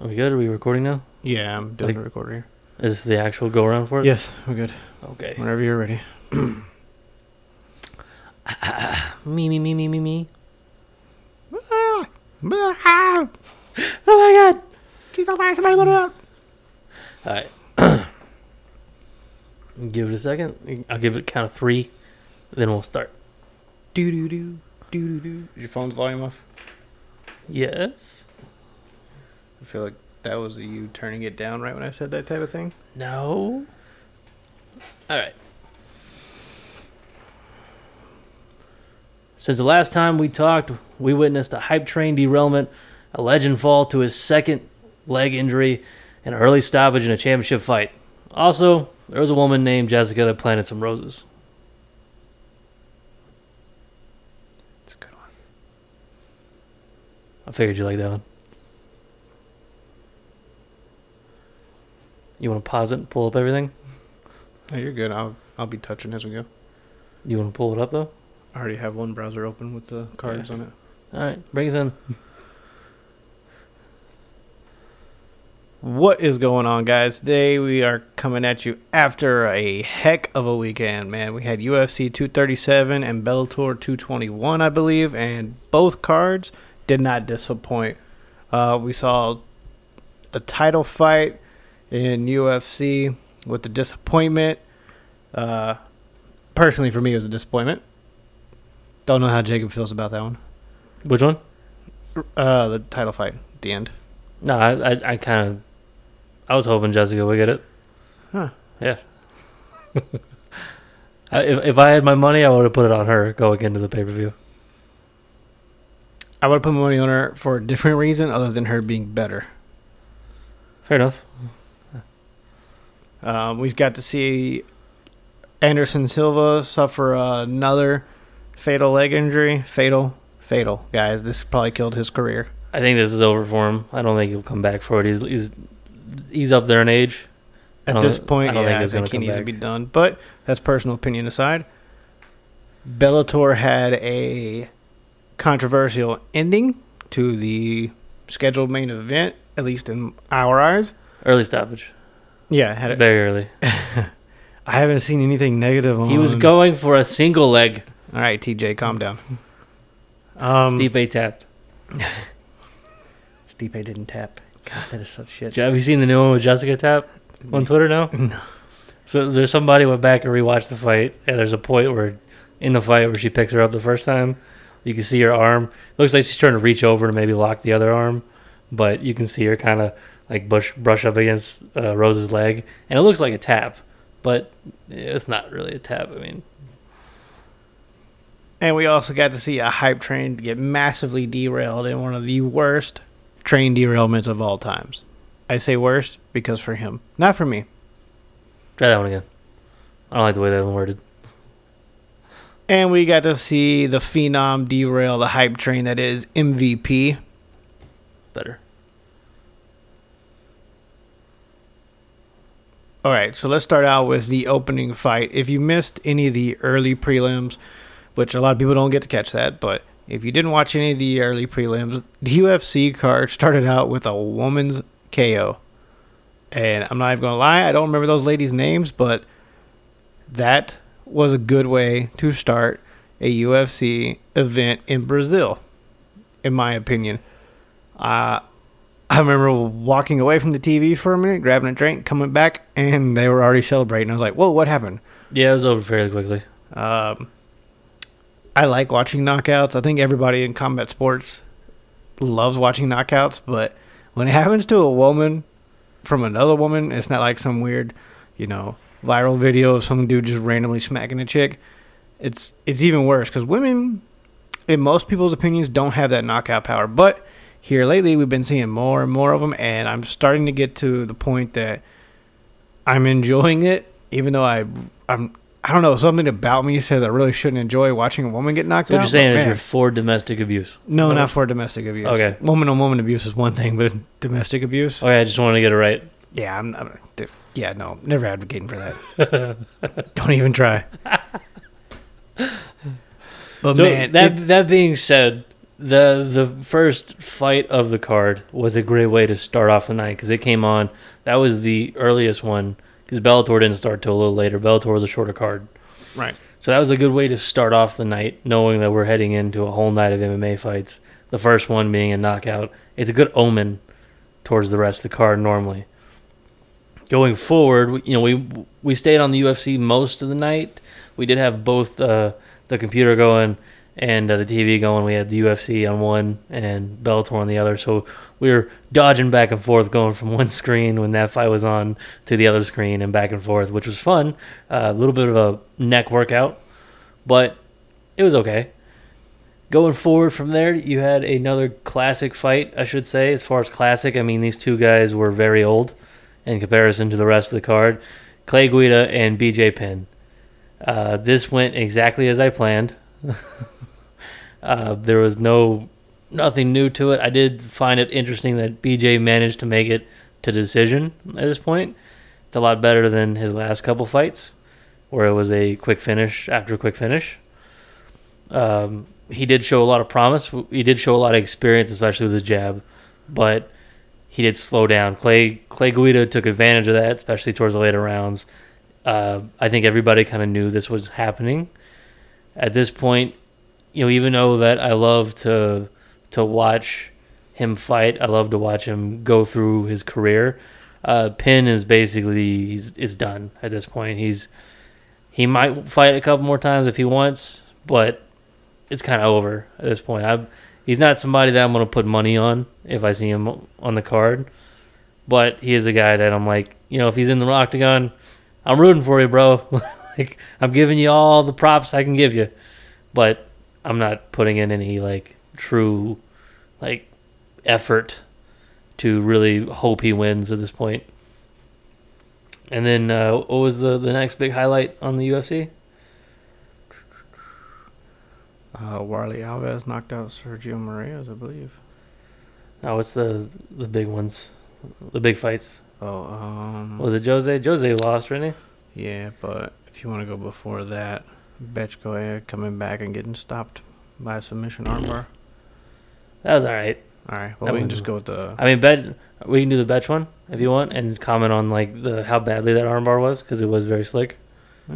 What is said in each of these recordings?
Are we good? Are we recording now? Yeah, I'm doing Like- the. Is this the actual go around for it? Yes, we're good. Okay. Whenever you're ready. Me, me, me, me, me, me. oh Oh my god! my Alright. give it a second. I'll give it a count of three, then we'll start. Do do do do do do. Is your phone's volume off? Yes? I feel like that was you turning it down right when I said that type of thing. No? Alright. Since the last time we talked, we witnessed a hype train derailment, a legend fall to his second leg injury, and an early stoppage in a championship fight. Also, there was a woman named Jessica that planted some roses. It's a good one. I figured you like that one. You want to pause it and pull up everything? No, you're good. I'll I'll be touching as we go. You want to pull it up though? I already have one browser open with the cards on it. All right, bring us in. What is going on, guys? Today we are coming at you after a heck of a weekend, man. We had UFC 237 and Bellator 221, I believe, and both cards did not disappoint. Uh, we saw a title fight in UFC with the disappointment. Uh, personally, for me, it was a disappointment. Don't know how Jacob feels about that one. Which one? Uh, the title fight, the end. No, I, I, I kind of, I was hoping Jessica would get it. Huh. Yeah. I, if if I had my money, I would have put it on her going into the pay per view. I would have put my money on her for a different reason other than her being better. Fair enough. Um, we got to see Anderson Silva suffer another fatal leg injury. Fatal, fatal, guys. This probably killed his career. I think this is over for him. I don't think he'll come back for it. He's he's he's up there in age. At this point, I don't yeah, think I think he needs to be done. But that's personal opinion aside. Bellator had a controversial ending to the scheduled main event, at least in our eyes. Early stoppage, Yeah, had it. very early. I haven't seen anything negative on. He was going for a single leg. All right, TJ, calm down. Um, Stipe tapped. Stipe didn't tap. God, that is such shit. Have you seen the new one with Jessica Tap on Twitter now? No. So there's somebody went back and rewatched the fight, and there's a point where in the fight where she picks her up the first time, you can see her arm. It looks like she's trying to reach over to maybe lock the other arm, but you can see her kind of like brush brush up against uh, Rose's leg, and it looks like a tap, but it's not really a tap. I mean, And we also got to see a hype train get massively derailed in one of the worst train derailments of all times. I say worst because for him, not for me. try that one again. I don't like the way that one worded. And we got to see the phenom derail the hype train that is MVP. Better. All right, so let's start out with the opening fight. If you missed any of the early prelims, which a lot of people don't get to catch that, but if you didn't watch any of the early prelims, the UFC card started out with a woman's KO. And I'm not even going to lie, I don't remember those ladies' names, but that was a good way to start a UFC event in Brazil, in my opinion. Uh, I remember walking away from the TV for a minute, grabbing a drink, coming back, and they were already celebrating. I was like, "Whoa, what happened?" Yeah, it was over fairly quickly. Um, I like watching knockouts. I think everybody in combat sports loves watching knockouts, but when it happens to a woman from another woman, it's not like some weird, you know, viral video of some dude just randomly smacking a chick. It's it's even worse because women, in most people's opinions, don't have that knockout power. But here lately, we've been seeing more and more of them, and I'm starting to get to the point that I'm enjoying it, even though I I'm I don't know something about me says I really shouldn't enjoy watching a woman get knocked So what out. you're saying is you're for domestic abuse. no, Oh. not for domestic abuse. Okay. woman on woman abuse is one thing, but domestic abuse, Okay, I just wanted to get it right. yeah, I'm, I'm yeah, no, never advocating for that. don't even try. But So man, that it- that being said, the the first fight of the card was a great way to start off the night because it came on. That was the earliest one because Bellator didn't start till a little later. Bellator was a shorter card, Right. so that was a good way to start off the night, knowing that we're heading into a whole night of MMA fights. The first one being a knockout. It's a good omen towards the rest of the card normally. Going forward, we- you know, we we stayed on the UFC most of the night. We did have both uh, the computer going and uh, the TV going. We had the UFC on one and Bellator on the other. So we were dodging back and forth, going from one screen when that fight was on to the other screen and back and forth, which was fun. Uh, a little bit of a neck workout, but it was okay. Going forward from there, you had another classic fight, I should say. As far as classic, I mean, these two guys were very old in comparison to the rest of the card. Clay Guida and BJ Penn. Uh, this went exactly as I planned. uh, there was no nothing new to it. I did find it interesting that BJ managed to make it to decision at this point. It's a lot better than his last couple fights, where it was a quick finish after a quick finish. Um, he did show a lot of promise. He did show a lot of experience, especially with his jab, but he did slow down. Clay Clay Guida took advantage of that, especially towards the later rounds. Uh, I think everybody kind of knew this was happening. At this point, you know, even though that I love to to watch him fight, I love to watch him go through his career. Uh, Penn is basically he's is done at this point. He's he might fight a couple more times if he wants, but it's kind of over at this point. I he's not somebody that I'm going to put money on if I see him on the card, but he is a guy that I'm like, you know, if he's in the octagon, I'm rooting for you, bro. like I'm giving you all the props I can give you, but I'm not putting in any like true like effort to really hope he wins at this point. And then uh, what was the the next big highlight on the UFC? Uh, Warley Alves knocked out Sergio Moraes, I believe. Oh, what's the the big ones, the big fights? Oh, um, Was it Jose? Jose lost, didn't he? yeah, but if you want to go before that, Betchko coming back and getting stopped by a submission armbar. That was all right. All right, That well, we can just go with the. I mean, bet we can do the betch one if you want, and comment on like the how badly that armbar was because it was very slick.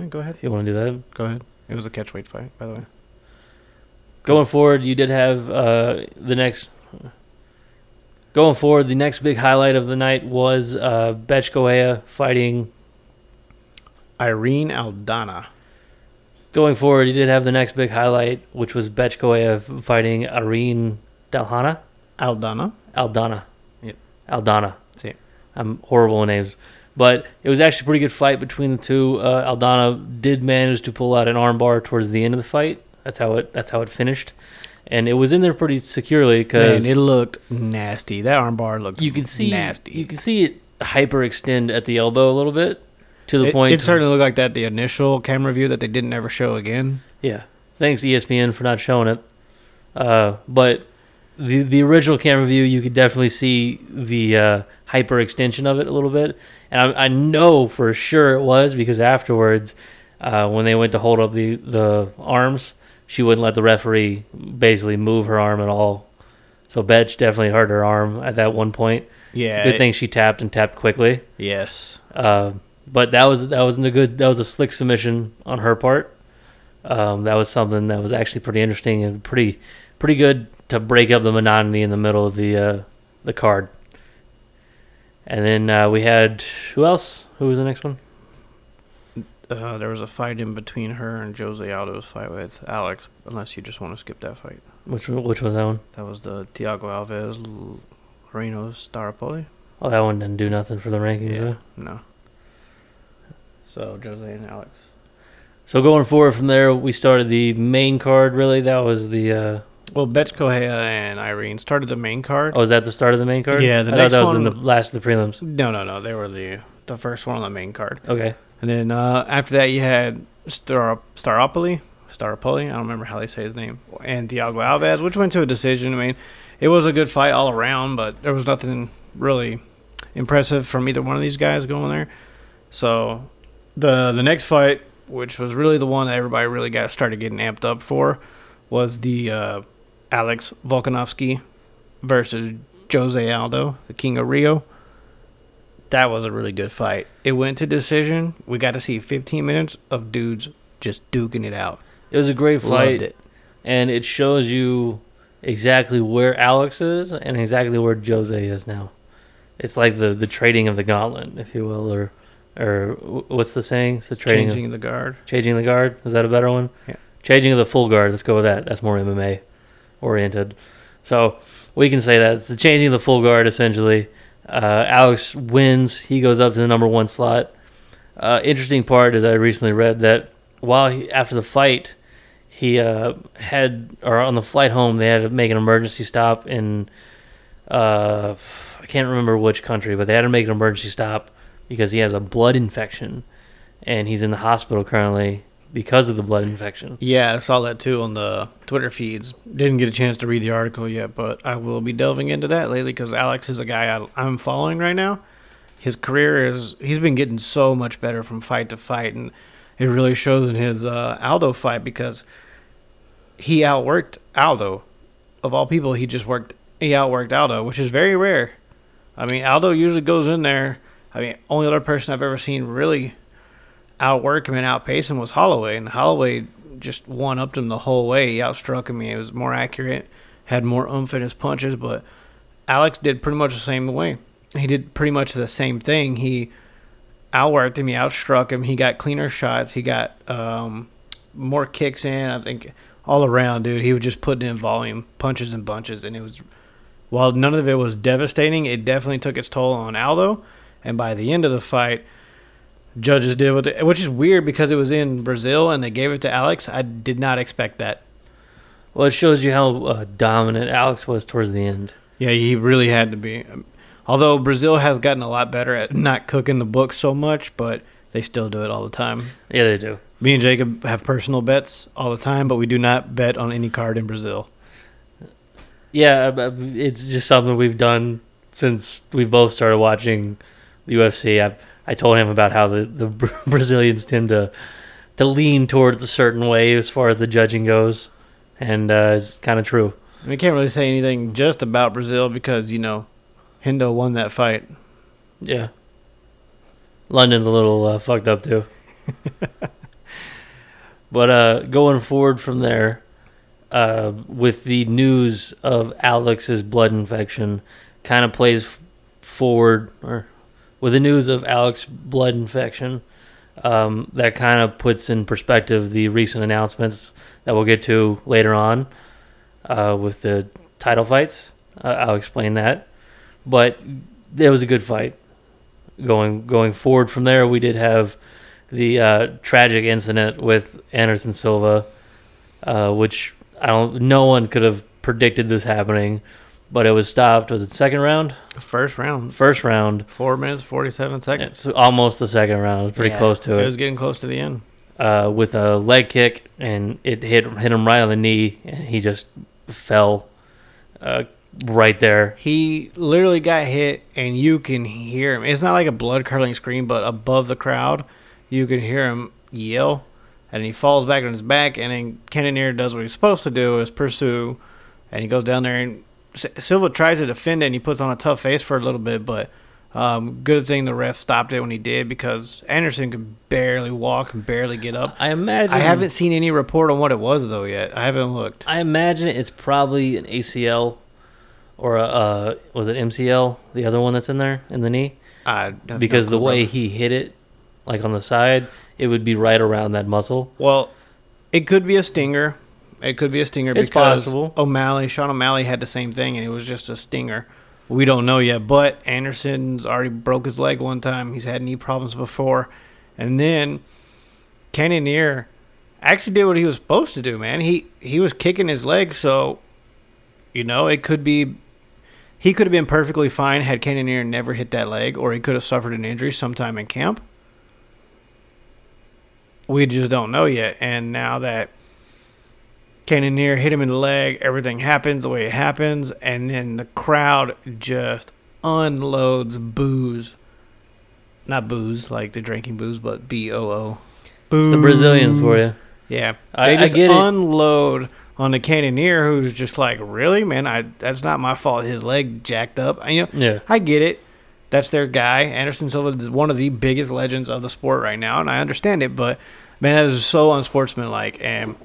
Go ahead. If you want to do that, Go ahead. It was a catchweight fight, by the way. going forward, you did have uh, the next. Going forward, the next big highlight of the night was uh, Betch Goea fighting. Irene Aldana. Going forward, you did have the next big highlight, which was Betch Goea fighting Irene Dalhana. Aldana. Aldana. Yep. Aldana. It. I'm horrible with names. But it was actually a pretty good fight between the two. Uh, Aldana did manage to pull out an armbar towards the end of the fight. That's how it. That's how it finished, and it was in there pretty securely because it looked nasty. That armbar looked you can see nasty. you could see it hyperextend at the elbow a little bit to the it, point. It certainly looked like that the initial camera view that they didn't ever show again. Yeah. Thanks ESPN for not showing it. Uh, but the the original camera view, you could definitely see the uh, hyper extension of it a little bit, and I, I know for sure it was because afterwards, uh, when they went to hold up the the arms, she wouldn't let the referee basically move her arm at all. So Betch definitely hurt her arm at that one point. Yeah. It's a good thing she tapped and tapped quickly. Yes. Uh, but that was that wasn't a good that was a slick submission on her part. Um, that was something that was actually pretty interesting and pretty pretty good to break up the monotony in the middle of the uh, the card. And then uh, we had who else? Who was the next one? Uh, there was a fight in between her and Jose Aldo's fight with Alex. Unless you just want to skip that fight. Which which was that one? That was the Thiago Alves Reno Staropoli. Oh, that one didn't do nothing for the rankings. Yeah. huh? No. So Jose and Alex. So going forward from there, we started the main card. Really, that was the. Uh, Well, Betch Correia and Irene started the main card. oh, was that the start of the main card? Yeah, the I next thought that was in the last of the prelims. No, no, no. They were the the first one on the main card. Okay. And then uh, after that, you had Star Staropoli, Staropoli. I don't remember how they say his name, and Thiago Alves, which went to a decision. I mean, it was a good fight all around, but there was nothing really impressive from either one of these guys going there. So the the next fight, which was really the one that everybody really got started getting amped up for, was the uh, Alex Volkanovski versus Jose Aldo, the King of Rio. That was a really good fight. It went to decision. We got to see 15 minutes of dudes just duking it out. It was a great fight, Loved it. and it shows you exactly where Alex is and exactly where Jose is now. It's like the the trading of the gauntlet, if you will, or or what's the saying? It's the trading Changing of, the guard. changing the guard. Is that a better one? Yeah. Changing of the full guard. Let's go with that. That's more MMA oriented. So we can say that it's the changing of the full guard essentially. Uh, Alex wins. He goes up to the number one slot. Uh, interesting part is I recently read that while he, after the fight, he uh, had or on the flight home they had to make an emergency stop in uh, I can't remember which country, but they had to make an emergency stop because he has a blood infection, and he's in the hospital currently because of the blood infection. Yeah, I saw that too on the Twitter feeds. Didn't get a chance to read the article yet, but I will be delving into that lately because Alex is a guy I, I'm following right now. His career is he's been getting so much better from fight to fight, and it really shows in his uh, Aldo fight because he outworked Aldo. Of all people, he just worked he outworked Aldo, which is very rare. I mean, Aldo usually goes in there. I mean, only other person I've ever seen really outwork him and outpace him was Holloway, and Holloway just one upped him the whole way. He outstruck him. He was more accurate, had more oomph in his punches, but Alex did pretty much the same way. He did pretty much the same thing. He outworked him. He outstruck him. He got cleaner shots. He got um, more kicks in. I think all around, dude. He was just putting in volume, punches and bunches, and it was. While none of it was devastating, it definitely took its toll on Aldo. And by the end of the fight, judges did what, they, which is weird because it was in Brazil and they gave it to Alex. I did not expect that. Well, it shows you how uh, dominant Alex was towards the end. Yeah, he really had to be. Although Brazil has gotten a lot better at not cooking the books so much, but they still do it all the time. Yeah, they do. Me and Jacob have personal bets all the time, but we do not bet on any card in Brazil. Yeah, uh, it's just something we've done since we've both started watching the UFC. I I told him about how the, the Brazilians tend to to lean towards a certain way as far as the judging goes, and uh, it's kind of true. We can't really say anything just about Brazil because you know, Hendo won that fight. Yeah. London's a little uh, fucked up too. but uh, going forward from there, uh, with the news of Alex's blood infection, kind of plays forward, or with the news of Alex's blood infection, um, that kind of puts in perspective the recent announcements that we'll get to later on uh, with the title fights. Uh, I'll explain that, but it was a good fight going going forward from there, we did have the uh, tragic incident with Anderson Silva, uh, which I don't. No one could have predicted this happening, but it was stopped. Was it second round? First round, First round. four minutes forty-seven seconds. It's almost the second round. It was pretty Yeah, close to It it. was getting close to the end. uh, with a leg kick, and it hit hit him right on the knee, and he just fell uh, right there. He literally got hit, and you can hear him. It's not like a blood curdling scream, but above the crowd, you can hear him yell, and he falls back on his back. And then Cannonier does what he's supposed to do: is pursue, and he goes down there, and Silva tries to defend it, and he puts on a tough face for a little bit, but. Um, good thing the ref stopped it when he did because Anderson could barely walk and barely get up. I imagine. I haven't seen any report on what it was though yet. I haven't looked. I imagine it's probably an ACL or a uh, was it MCL, the other one that's in there in the knee, I have no because the way he hit it, like on the side, it would be right around that muscle. Well, it could be a stinger. It could be a stinger It's because possible. O'Malley, Sean O'Malley had the same thing, and it was just a stinger. We don't know yet, but Anderson's already broke his leg one time. He's had knee problems before, and then Cannonier actually did what he was supposed to do. Man, he he was kicking his leg, so you know it could be. He could have been perfectly fine had Cannonier never hit that leg, or he could have suffered an injury sometime in camp. We just don't know yet. And now that Cannonier hit him in the leg, everything happens the way it happens, and then the crowd just unloads booze. Not booze, like the drinking booze, but B O O. It's the Brazilians for you. Yeah, I- they I just get it. unload on the Cannonier, who's just like, really, man, I that's not my fault. His leg jacked up. You know, Yeah. I get it. That's their guy. Anderson Silva is one of the biggest legends of the sport right now, and I understand it. But man, that is so unsportsmanlike. And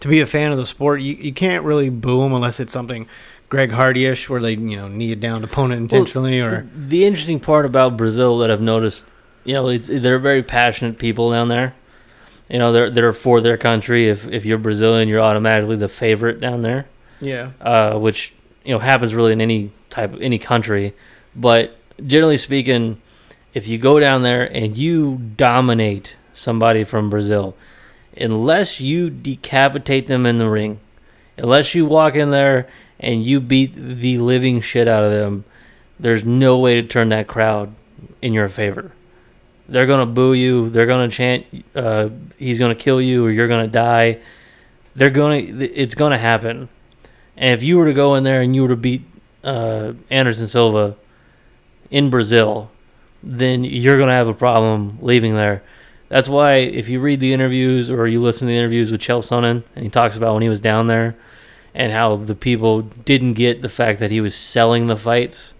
to be a fan of the sport, you, you can't really boo him unless it's something Greg Hardy-ish, where they you know knee a down opponent intentionally, or The interesting part about Brazil that I've noticed, you know, it's they're very passionate people down there. You know, they're they're for their country. If if you're Brazilian, you're automatically the favorite down there, yeah, uh, which you know happens really in any type of any country. But generally speaking, if you go down there and you dominate somebody from Brazil, unless you decapitate them in the ring, unless you walk in there and you beat the living shit out of them, there's no way to turn that crowd in your favor. They're gonna boo you. They're gonna chant, uh, "He's gonna kill you," or "You're gonna die." They're gonna. It's gonna happen. And if you were to go in there and you were to beat uh, Anderson Silva in Brazil, then you're gonna have a problem leaving there. That's why if you read the interviews or you listen to the interviews with Chael Sonnen, and he talks about when he was down there and how the people didn't get the fact that he was selling the fights,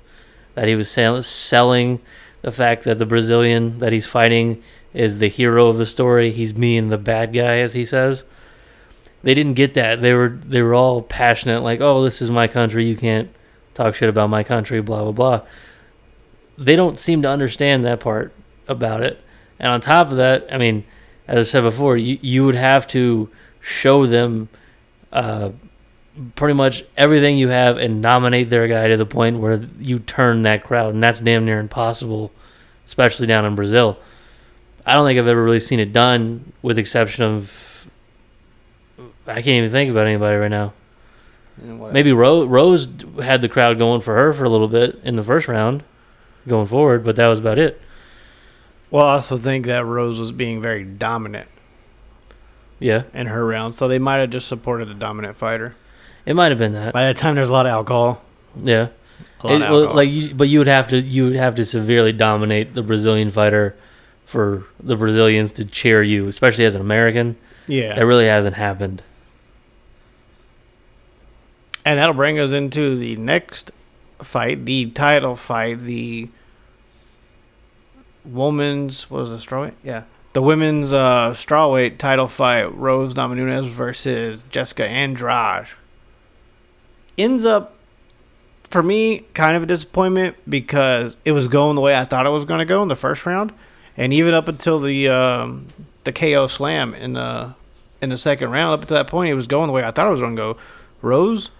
that he was sell- selling the fact that the Brazilian that he's fighting is the hero of the story. He's being the bad guy, as he says. They didn't get that. They were they were all passionate, like, "Oh, this is my country. You can't talk shit about my country." Blah blah blah. They don't seem to understand that part about it. And on top of that, I mean, as I said before, you you would have to show them uh, pretty much everything you have and nominate their guy to the point where you turn that crowd, and that's damn near impossible, especially down in Brazil. I don't think I've ever really seen it done, with the exception of I can't even think about anybody right now. Maybe Rose, Rose had the crowd going for her for a little bit in the first round, going forward, but that was about it. Well, I also think that Rose was being very dominant Yeah, in her round, so they might have just supported the dominant fighter. it might have been that. By that time, there's a lot of alcohol. Yeah, A lot It- of well, alcohol. like, you, but you would have to you would have to severely dominate the Brazilian fighter for the Brazilians to cheer you, especially as an American. yeah, That really hasn't happened. and that'll bring us into the next fight, the title fight, the women's what was it, strawweight? Yeah, the women's uh, strawweight title fight: Rose Namajunas versus Jessica Andrade. Ends up for me kind of a disappointment because it was going the way I thought it was going to go in the first round, and even up until the um, the KO slam in the in the second round, up to that point, it was going the way I thought it was going to go. Rose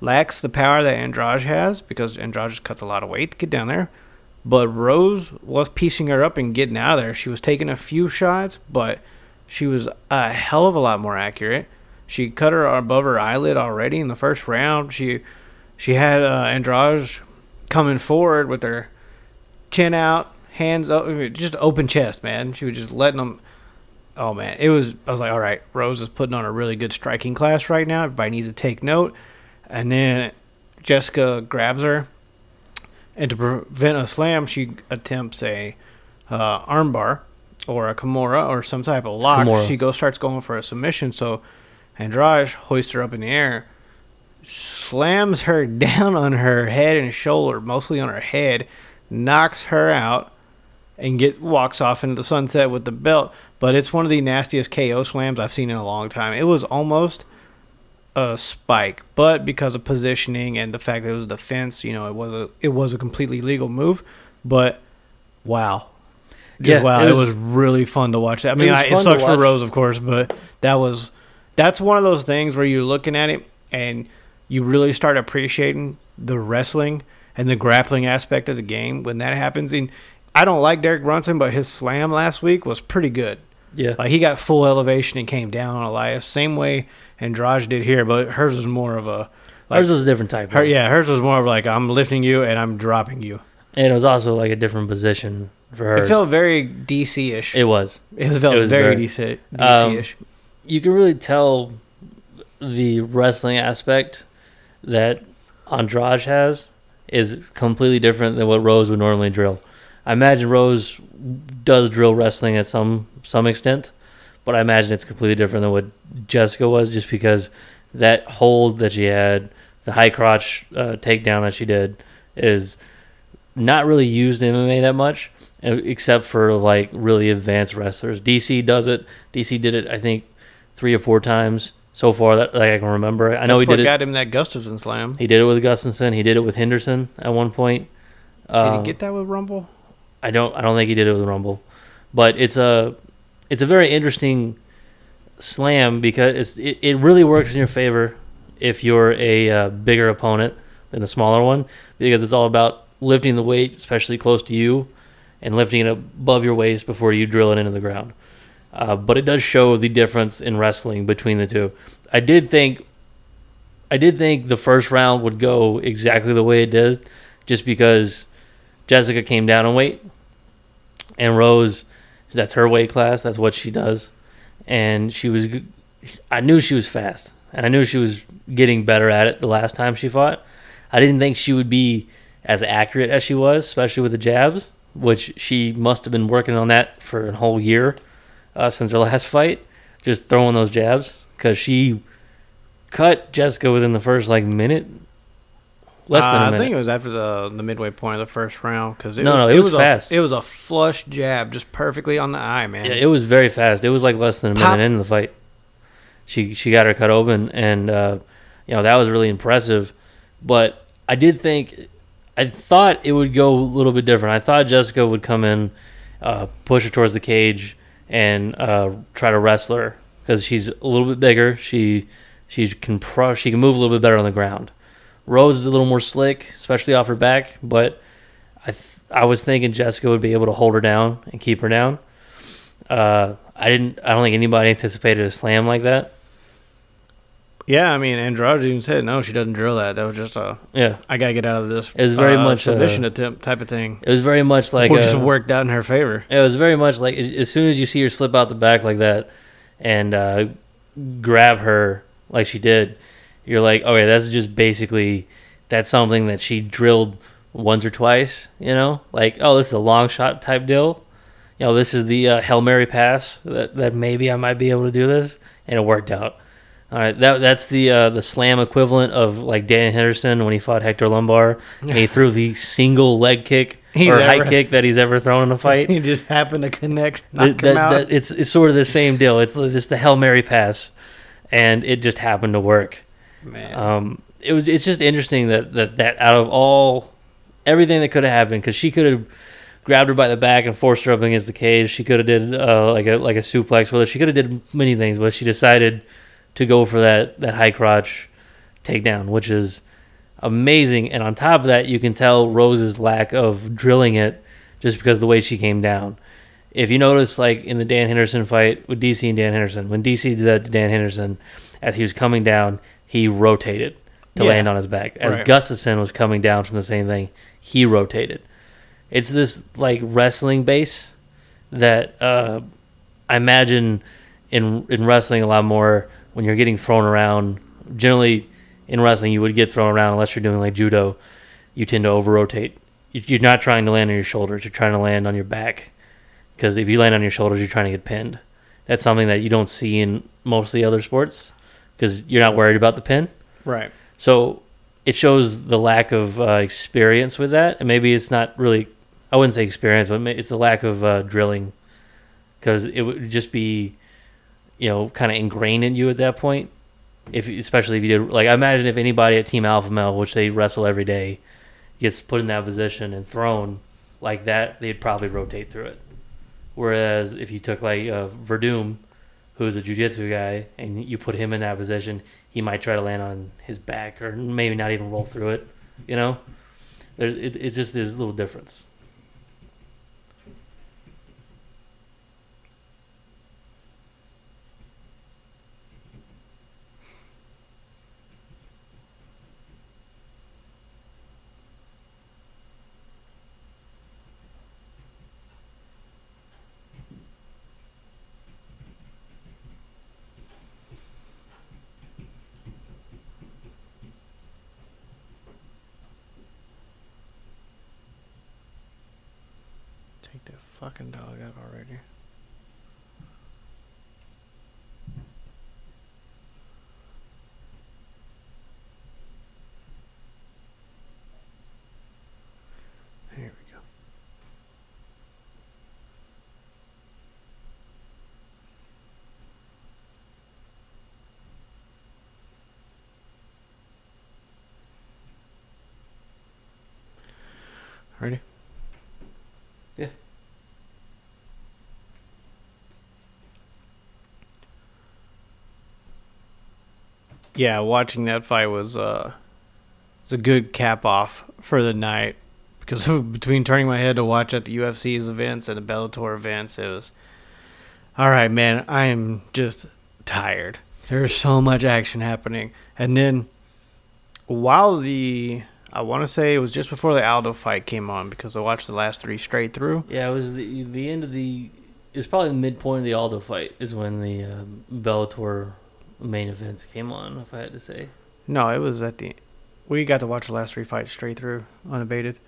lacks the power that Andrade has because Andrade just cuts a lot of weight to get down there. But Rose was piecing her up and getting out of there. She was taking a few shots, but she was a hell of a lot more accurate. She cut her above her eyelid already in the first round. She she had uh, Andrade coming forward with her chin out, hands up, just open chest, man. She was just letting them. Oh man, it was. I was like, all right, Rose is putting on a really good striking class right now. Everybody needs to take note. And then Jessica grabs her, and to prevent a slam, she attempts a uh, armbar or a kimura or some type of lock. Kimura. She goes starts going for a submission. So Andrade hoists her up in the air, slams her down on her head and shoulder, mostly on her head, knocks her out, and get walks off into the sunset with the belt. But it's one of the nastiest KO slams I've seen in a long time. It was almost a spike, but because of positioning and the fact that it was defense, you know, it was a it was a completely legal move. But wow, just Yeah, wow, it it was- was, really fun to watch. that. I mean, was I, it sucks for. Rose, of course, but that was that's one of those things where you're looking at it and you really start appreciating the wrestling and the grappling aspect of the game when that happens. And I don't like Derek Brunson, but his slam last week was pretty good. Yeah, Like he got full elevation and came down on Elias, same way Andrade did here, but hers was more of a like, hers was a different type. her. Yeah, hers was more of like I'm lifting you and I'm dropping you. and it was also like a different position for her. It felt very DC ish. It was. It, felt it was very, very- DC Um, ish. You can really tell the wrestling aspect that Andrade has is completely different than what Rose would normally drill. I imagine Rose does drill wrestling at some some extent, but I imagine it's completely different than what Jessica was, just because that hold that she had, the high crotch uh, takedown that she did, is not really used in MMA that much, uh, except for like really advanced wrestlers. DC does it. DC did it, I think, three or four times so far that like I can remember. I know That's he what did it. got him that Gustafsson slam. He did it with Gustafsson. He did it with Henderson at one point. Did Um, he get that with Rumble? I don't. I don't think he did it with Rumble, but it's a it's a very interesting slam because it it really works in your favor if you're a uh, bigger opponent than a smaller one because it's all about lifting the weight, especially close to you, and lifting it above your waist before you drill it into the ground. Uh, but it does show the difference in wrestling between the two. I did think, I did think the first round would go exactly the way it did, just because Jessica came down in weight, and Rose, that's her weight class. That's what she does, and she was, I knew she was fast, and I knew she was getting better at it the last time she fought. I didn't think she would be as accurate as she was, especially with the jabs, which she must have been working on that for a whole year uh, since her last fight, just throwing those jabs because she cut Jessica within the first like minute, less than Uh, a I minute. think it was after the the midway point of the first round because it No, was, no, it was a, fast. It was a flush jab, just perfectly on the eye, man. Yeah, it was very fast. It was like less than a Pop. minute into the fight. She she got her cut open, and uh, you know that was really impressive. But I did think, I thought it would go a little bit different. I thought Jessica would come in, uh, push her towards the cage, and uh, try to wrestle her because she's a little bit bigger. She she can pro- she can move a little bit better on the ground. Rose is a little more slick, especially off her back. But I th- I was thinking Jessica would be able to hold her down and keep her down. Uh, I didn't. I don't think anybody anticipated a slam like that. yeah. I mean, Andrade even said no, she doesn't drill that. That was just a Yeah, I gotta get out of this. It was very uh, much, submission uh, attempt type of thing. it was very much like Or a, just worked out in her favor. It was very much like as as soon as you see her slip out the back like that and uh, grab her like she did, you're like, okay, that's just basically that's something that she drilled once or twice. You know, like oh, this is a long shot type deal. You know, this is the uh, hail mary pass that that maybe I might be able to do this, and it worked out. All right, that that's the uh, the slam equivalent of like Dan Henderson when he fought Hector Lombard. and he threw the single leg kick He's or high kick that he's ever thrown in a fight. he just happened to connect, knock Th- him that- out. that- it's it's sort of the same deal. It's it's the hail mary pass, and it just happened to work. Man, Um, it was it's just interesting that that, that out of all everything that could have happened, because she could have grabbed her by the back and forced her up against the cage. She could have did uh, like a like a suplex with her. She could have did many things, but she decided to go for that that high crotch takedown, which is amazing. And on top of that, you can tell Rose's lack of drilling it just because the way she came down. If you notice, like in the Dan Henderson fight with DC and Dan Henderson, when DC did that to Dan Henderson, as he was coming down, he rotated to Yeah. land on his back. As Right. Gustafsson was coming down from the same thing, he rotated. It's this like wrestling base that uh, I imagine in in wrestling a lot more when you're getting thrown around. Generally, in wrestling, you would get thrown around unless you're doing like judo. You tend to over rotate. You're not trying to land on your shoulders. You're trying to land on your back. Because if you land on your shoulders, you're trying to get pinned. That's something that you don't see in most of the other sports because you're not worried about the pin. right. So it shows the lack of uh, experience with that, and maybe it's not really. I wouldn't say experience, but it's the lack of uh, drilling, because it would just be, you know, kind of ingrained in you at that point. If especially if you did like, I imagine if anybody at Team Alpha Male, which they wrestle every day, gets put in that position and thrown like that, they'd probably rotate through it. Whereas if you took like uh, Werdum, who's a jujitsu guy, and you put him in that position, he might try to land on his back or maybe not even roll through it. You know, there's it, it's just this little difference. fucking dog out already. We go. Ready? Yeah. Yeah, watching that fight was uh was a good cap off for the night because between turning my head to watch at the UFC's events and the Bellator events, it was all right, man. I am just tired. There's so much action happening, and then while the I want to say it was just before the Aldo fight came on because I watched the last three straight through. Yeah, it was the the end of the. It's probably the midpoint of the Aldo fight is when the uh, Bellator main events came on. If I had to say, No, it was at the. We got to watch the last three fights straight through, unabated.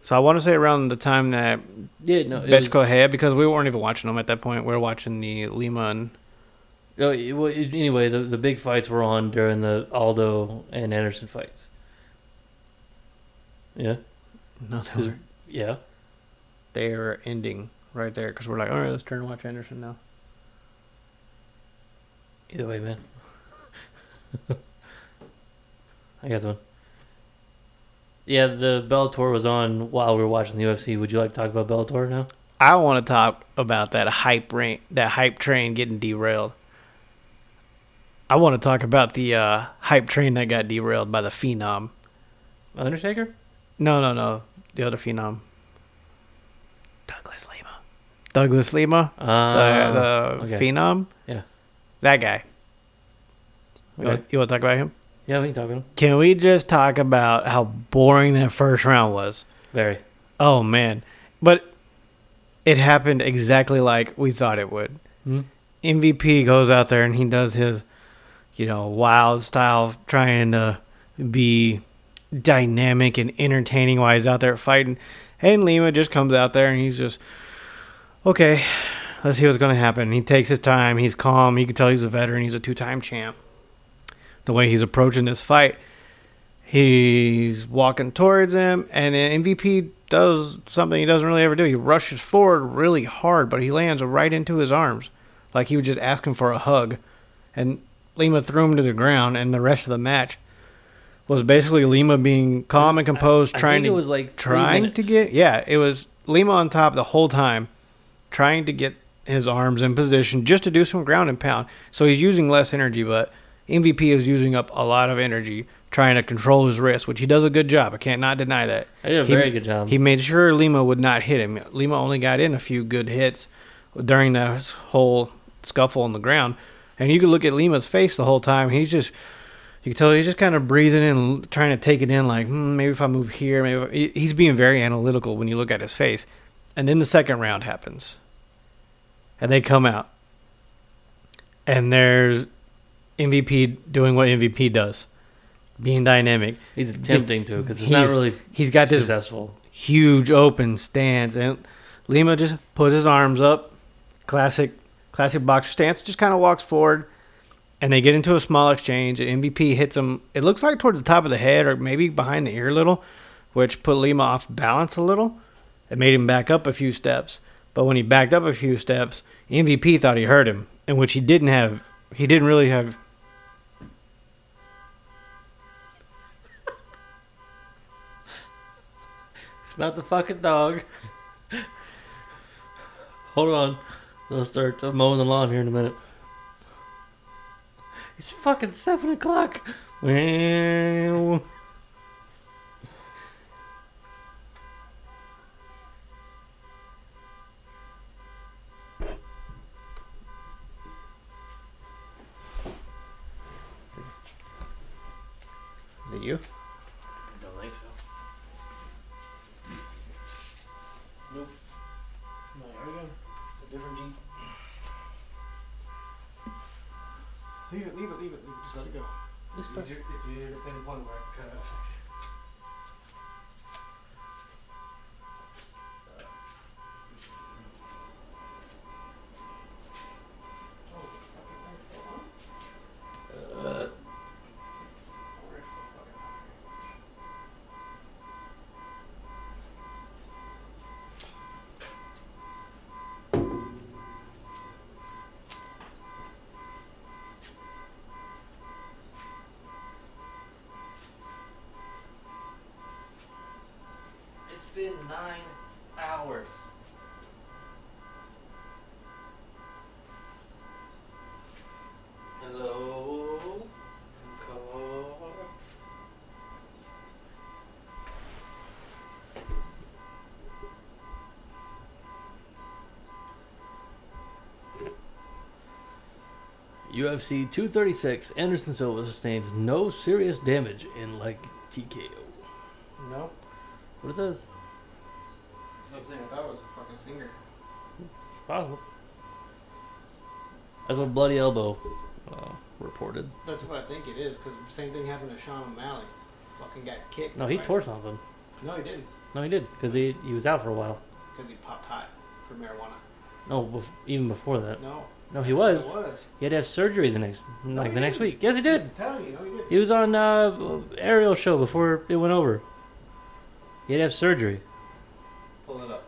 So I want to say around the time that yeah, no, was, Betchko had, because we weren't even watching them at that point. We were watching the Lima and oh, no, it, well, it- anyway, the the big fights were on during the Aldo and Anderson fights. Yeah, no, they were, yeah. they were ending right there because we're like, all right, let's turn and watch Anderson now. Either way, man. I got the one. Yeah, the Bellator was on while we were watching the UFC. Would you like to talk about Bellator now? I want to talk about that hype rain, that hype train getting derailed. I want to talk about the uh, hype train that got derailed by the Phenom. Undertaker? No, no, no, the other Phenom. Douglas Lima. Douglas Lima, the, Uh, the okay. Phenom. That guy. You, want, you want to talk about him? Yeah, we can talk about him. Can we just talk about how boring that first round was? Very. Oh man, but it happened exactly like we thought it would. Hmm? MVP goes out there and he does his, you know, wild style, trying to be dynamic and entertaining while he's out there fighting. And Lima just comes out there and he's just, okay, let's see what's going to happen. He takes his time. He's calm. You can tell he's a veteran. He's a two time champ. The way he's approaching this fight, he's walking towards him, and then MVP does something he doesn't really ever do. He rushes forward really hard, but he lands right into his arms, like he was just asking for a hug. And Lima threw him to the ground, and the rest of the match was basically Lima being calm and composed, I trying think to like trying to get yeah, it was Lima on top the whole time, trying to get his arms in position just to do some ground and pound. So he's using less energy, but MVP is using up a lot of energy trying to control his wrist, which he does a good job. I can't not deny that. I did a He- very good job. He made sure Lima would not hit him. Lima only got in a few good hits during that whole scuffle on the ground, and you could look at Lima's face the whole time. He's just you can tell he's just kind of breathing in, trying to take it in. Like hmm, maybe if I move here, maybe he's being very analytical when you look at his face. And then the second round happens, and they come out, and there's MVP doing what MVP does, being dynamic. He's attempting to because it's He's- not really He's got this successful. huge open stance and Lima just puts his arms up classic classic boxer stance just kind of walks forward and they get into a small exchange and MVP hits him it looks like towards the top of the head or maybe behind the ear a little which put Lima off balance a little it made him back up a few steps but when he backed up a few steps MVP thought he heard him in which he didn't have he didn't really have It's not the fucking dog. Hold on. They'll start uh, mowing the lawn here in a minute. It's fucking seven o'clock. Well, been nine hours. Hello. Car. UFC 236, Anderson Silva sustains no serious damage in leg TKO. No. What it says? Thought was a fucking stinger. It's possible. That's what Bloody Elbow uh, reported. That's what I think it is, because same thing happened to Sean O'Malley. Fucking got kicked. No, he right? tore something. No, he didn't, No, he did because he he was out for a while. because he popped high for marijuana. No, bef- even before that. No. No, he was. Was. He had to have surgery the next like the next week. Yes, he did. I'm telling you, no, he didn't. He was on uh, Ariel show before it went over. He had to have surgery. Pull it up.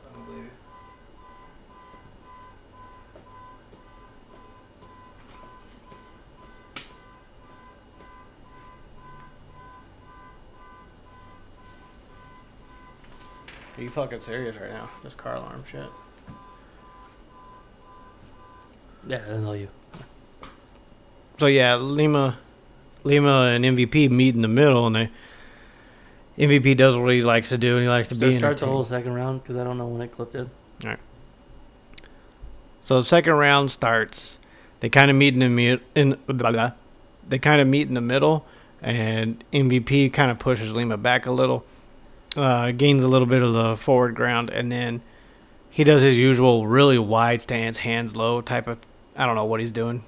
Fucking serious right now? This car alarm shit. Yeah, I know you. So yeah, Lima, Lima and MVP meet in the middle, and they MVP does what he likes to do, and he likes to So be start the entertaining. whole second round because I don't know when it clipped in. All right. So the second round starts. They kind of meet in the mi- in blah, blah. they kind of meet in the middle, and MVP kind of pushes Lima back a little, uh, gains a little bit of the forward ground, and then he does his usual really wide stance, hands low type of. I don't know what he's doing,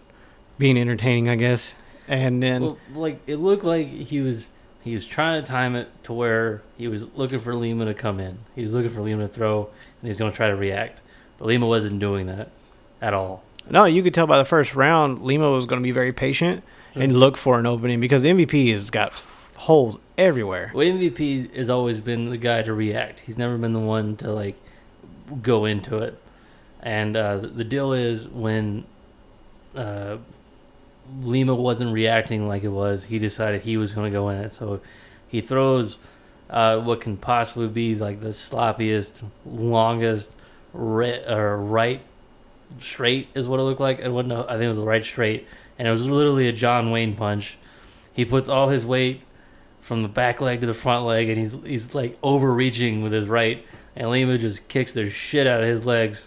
being entertaining, I guess. And then Well, like it looked like he was he was trying to time it to where he was looking for Lima to come in. He was looking for Lima to throw, and he was going to try to react. But Lima wasn't doing that at all. no, you could tell by the first round, Lima was going to be very patient and look for an opening because MVP has got holes everywhere. Well, MVP has always been the guy to react. He's never been the one to like go into it. And uh, the- deal is when uh, Lima wasn't reacting like it was, he decided he was going to go in it. So he throws uh, what can possibly be like the sloppiest, longest or right straight is what it looked like. It wasn't. I think it was a right straight, and it was literally a John Wayne punch. He puts all his weight from the back leg to the front leg, and he's he's like overreaching with his right, and Lima just kicks the shit out of his legs.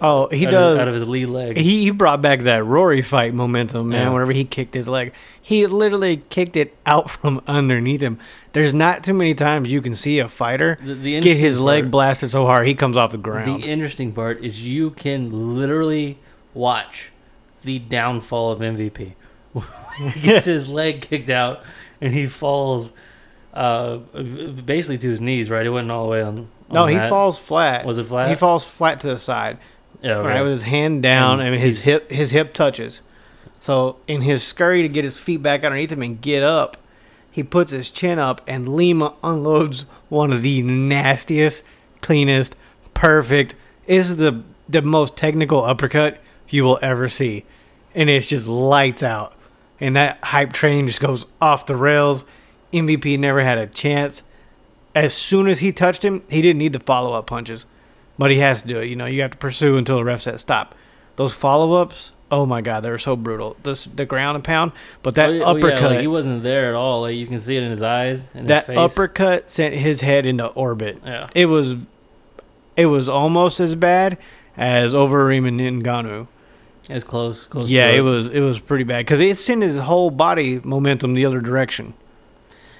Oh, he out does. of, out of his lead leg. He, he brought back that Rory fight momentum, man. Yeah. Whenever he kicked his leg, he literally kicked it out from underneath him. There's not too many times you can see a fighter the, the get his leg blasted so hard he comes off the ground. The interesting part is you can literally watch the downfall of MVP. he gets his leg kicked out and he falls uh, basically to his knees. Right, he wasn't all the way on. on no, he falls flat. Was it flat? He falls flat to the side, Yeah, okay. right, with his hand down, And and his hip his hip touches. So in his scurry to get his feet back underneath him and get up, he puts his chin up, and Lima unloads one of the nastiest, cleanest, perfect. This is the the most technical uppercut you will ever see, and it's just lights out. And that hype train just goes off the rails. MVP never had a chance. As soon as he touched him, he didn't need the follow up punches, but he has to do it. You know, you have to pursue until the ref says stop. Those follow ups, oh my god, they were so brutal. This the ground and pound, but that Oh, yeah, oh, yeah, uppercut, like he wasn't there at all. Like you can see it in his eyes and that his face. uppercut sent his head into orbit. Yeah. It was, it was almost as bad as Overeem and Ngannou. It was close. close Yeah, to it was it was pretty bad because it sent his whole body momentum the other direction.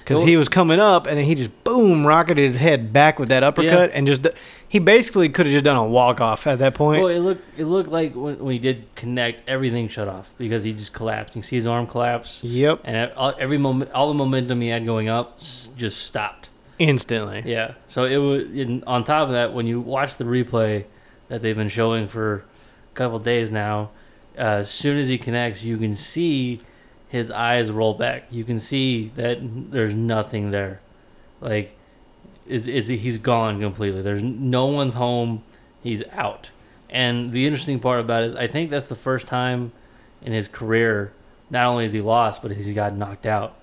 Because he was coming up and then he just boom rocketed his head back with that uppercut and just he basically could have just done a walk off at that point. Well, it looked it looked like when, when he did connect, everything shut off because he just collapsed. You can see his arm collapse, yep, and all, every moment, all the momentum he had going up just stopped. instantly. Yeah. So it was. In, on top of that, when you watch the replay that they've been showing for a couple days now, as soon as he connects, you can see his eyes roll back. You can see that there's nothing there. Like, is is he's gone completely. There's no one's home. He's out. And the interesting part about it is, I think that's the first time in his career, not only has he lost, but he's got knocked out.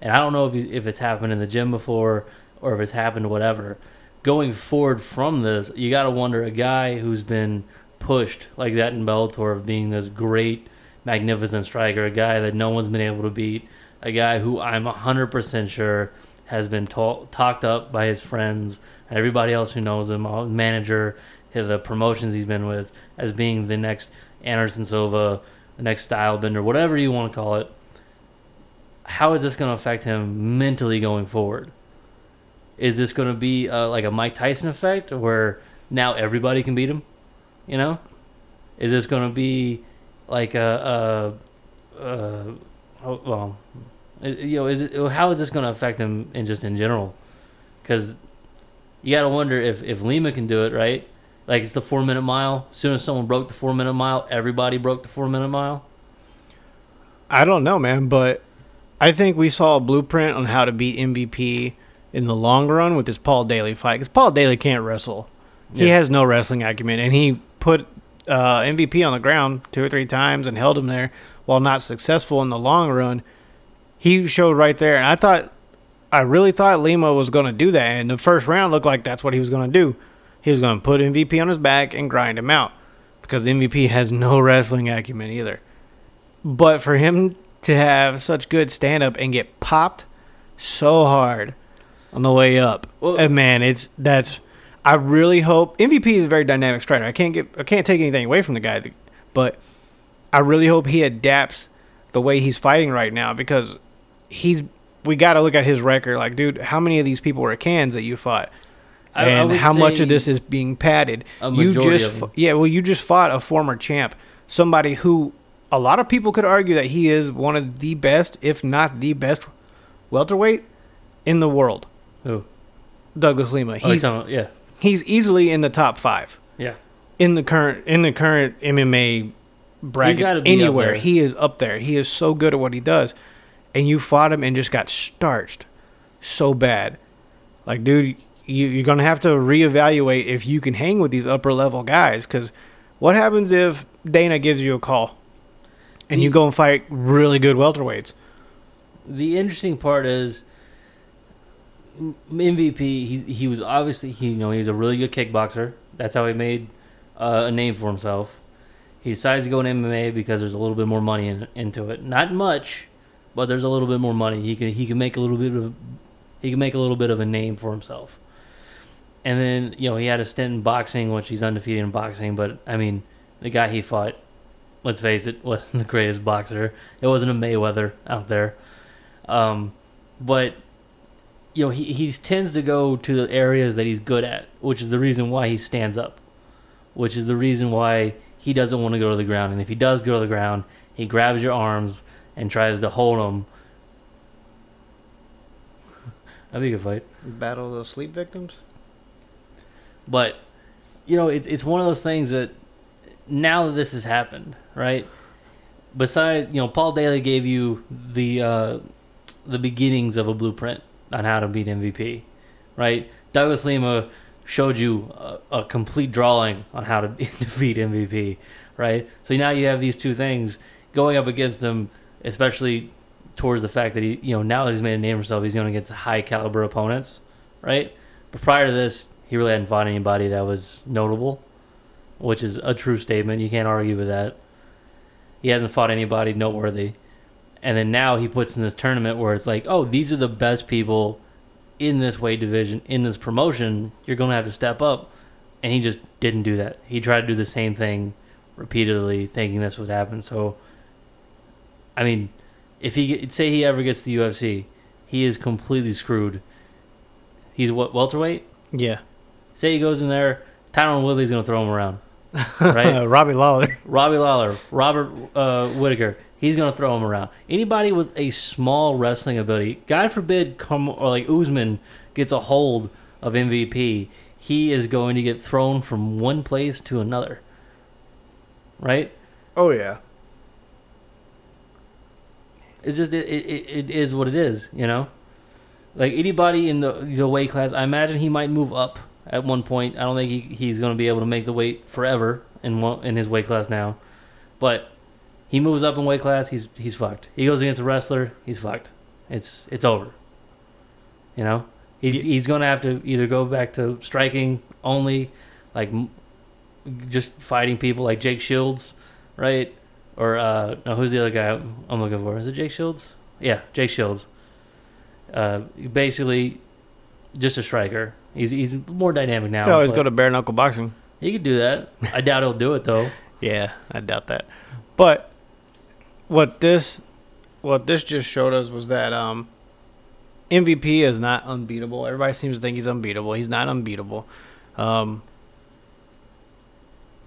And I don't know if he, if it's happened in the gym before or if it's happened whatever, going forward from this, you got to wonder a guy who's been pushed like that in Bellator of being this great, magnificent striker, a guy that no one's been able to beat, a guy who I'm 100% sure has been ta- talked up by his friends and everybody else who knows him, all manager, the promotions he's been with, as being the next Anderson Silva, the next style bender, whatever you want to call it. How is this going to affect him mentally going forward? Is this going to be uh, like a Mike Tyson effect where now everybody can beat him? You know, is this going to be like a, a, a oh, well, you know, is it, how is this going to affect him in just in general? Because you got to wonder if if Lima can do it, right? Like it's the four minute mile. As soon as someone broke the four minute mile, everybody broke the four minute mile. I don't know, man, but I think we saw a blueprint on how to beat MVP in the long run with this Paul Daley fight because Paul Daley can't wrestle. He Yeah. has no wrestling acumen, and he put uh, MVP on the ground two or three times and held him there while not successful in the long run. He showed right there, and I thought, I really thought Lima was going to do that. And the first round looked like that's what he was going to do. He was going to put MVP on his back and grind him out because MVP has no wrestling acumen either. But for him to have such good stand up and get popped so hard on the way up, Well- uh, man, it's that's. I really hope MVP is a very dynamic striker. I can't get I can't take anything away from the guy, but I really hope he adapts the way he's fighting right now because he's we got to look at his record. Like, dude, how many of these people were cans that you fought? I- I and would how much of this is being padded? You just yeah, well, you just fought a former champ, somebody who a lot of people could argue that he is one of the best, if not the best, welterweight in the world. Who? Douglas Lima. Oh, He's yeah, he's easily in the top five yeah. in the current in the current MMA brackets gotta be up anywhere. He is up there. He is so good at what he does, and you fought him and just got starched so bad. Like, dude, you, you're gonna have to reevaluate if you can hang with these upper level guys. Because what happens if Dana gives you a call and you go and fight really good welterweights? The interesting part is MVP. He he was obviously he you know he's a really good kickboxer. That's how he made uh, a name for himself. He decides to go in MMA because there's a little bit more money in, into it. Not much, but there's a little bit more money. He can he can make a little bit of he can make a little bit of a name for himself. And then you know he had a stint in boxing, which he's undefeated in boxing. But I mean, the guy he fought, let's face it, wasn't the greatest boxer. It wasn't a Mayweather out there. Um, but you know he he tends to go to the areas that he's good at, which is the reason why he stands up, which is the reason why he doesn't want to go to the ground. And if he does go to the ground, he grabs your arms and tries to hold them. That'd be a good fight. Battle of sleep victims. But you know, it's it's one of those things that now that this has happened, right? Besides, you know, Paul Daley gave you the uh, the beginnings of a blueprint on how to beat MVP, right? Douglas Lima showed you a, a complete drawing on how to defeat MVP, right? So now you have these two things going up against him, especially towards the fact that he, you know, now that he's made a name for himself, he's going against high caliber opponents, right? But prior to this, he really hadn't fought anybody that was notable, which is a true statement. You can't argue with that. He hasn't fought anybody noteworthy. And then now he puts in this tournament where it's like, oh, these are the best people in this weight division, in this promotion. You're going to have to step up. And he just didn't do that. He tried to do the same thing repeatedly, thinking this would happen. So, I mean, if he say he ever gets the UFC, he is completely screwed. He's what welterweight? Yeah. Say he goes in there, Tyron Woodley's going to throw him around, right? Robbie Lawler. Robbie Lawler, Robert uh, Whitaker, he's going to throw him around. Anybody with a small wrestling ability, God forbid, come or like Usman gets a hold of MVP, he is going to get thrown from one place to another, right? Oh yeah. It's just it, it, it is what it is, you know. Like anybody in the the weight class, I imagine he might move up at one point. I don't think he, he's going to be able to make the weight forever in one, in his weight class now, but he moves up in weight class. He's he's fucked. He goes against a wrestler. He's fucked. It's it's over. You know, He's he's going to have to either go back to striking only, like m- just fighting people like Jake Shields, right? Or uh, no, who's the other guy I'm looking for? Is it Jake Shields? Yeah, Jake Shields. Uh, basically, just a striker. He's he's more dynamic now. Could always go to bare knuckle boxing. He could do that. I doubt he'll do it though. Yeah, I doubt that. But what this what this just showed us was that um MVP is not unbeatable. Everybody seems to think he's unbeatable. He's not unbeatable. Um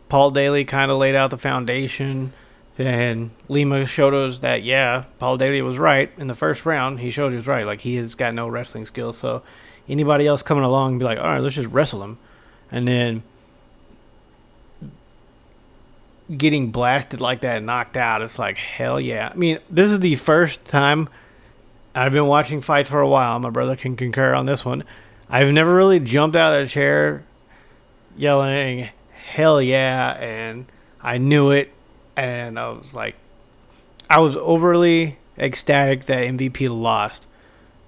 Paul Daley kind of laid out the foundation and Lima showed us that yeah, Paul Daley was right in the first round. He showed he was right. Like he has got no wrestling skills. So anybody else coming along be like, "All right, let's just wrestle him." And then getting blasted like that, and knocked out, it's like hell yeah. I mean, this is the first time I've been watching fights for a while. My brother can concur on this one. I've never really jumped out of the chair yelling hell yeah and I knew it and I was like I was overly ecstatic that MVP lost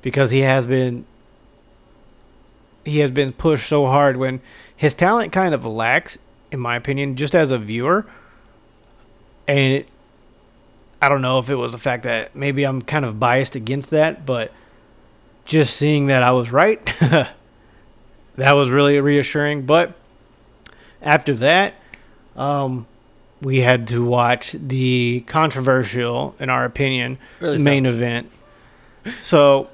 because he has been he has been pushed so hard when his talent kind of lacks in my opinion just as a viewer and it, I don't know if it was the fact that maybe I'm kind of biased against that, but just seeing that I was right, that was really reassuring. But after that, um, we had to watch the controversial, in our opinion, Really main event. So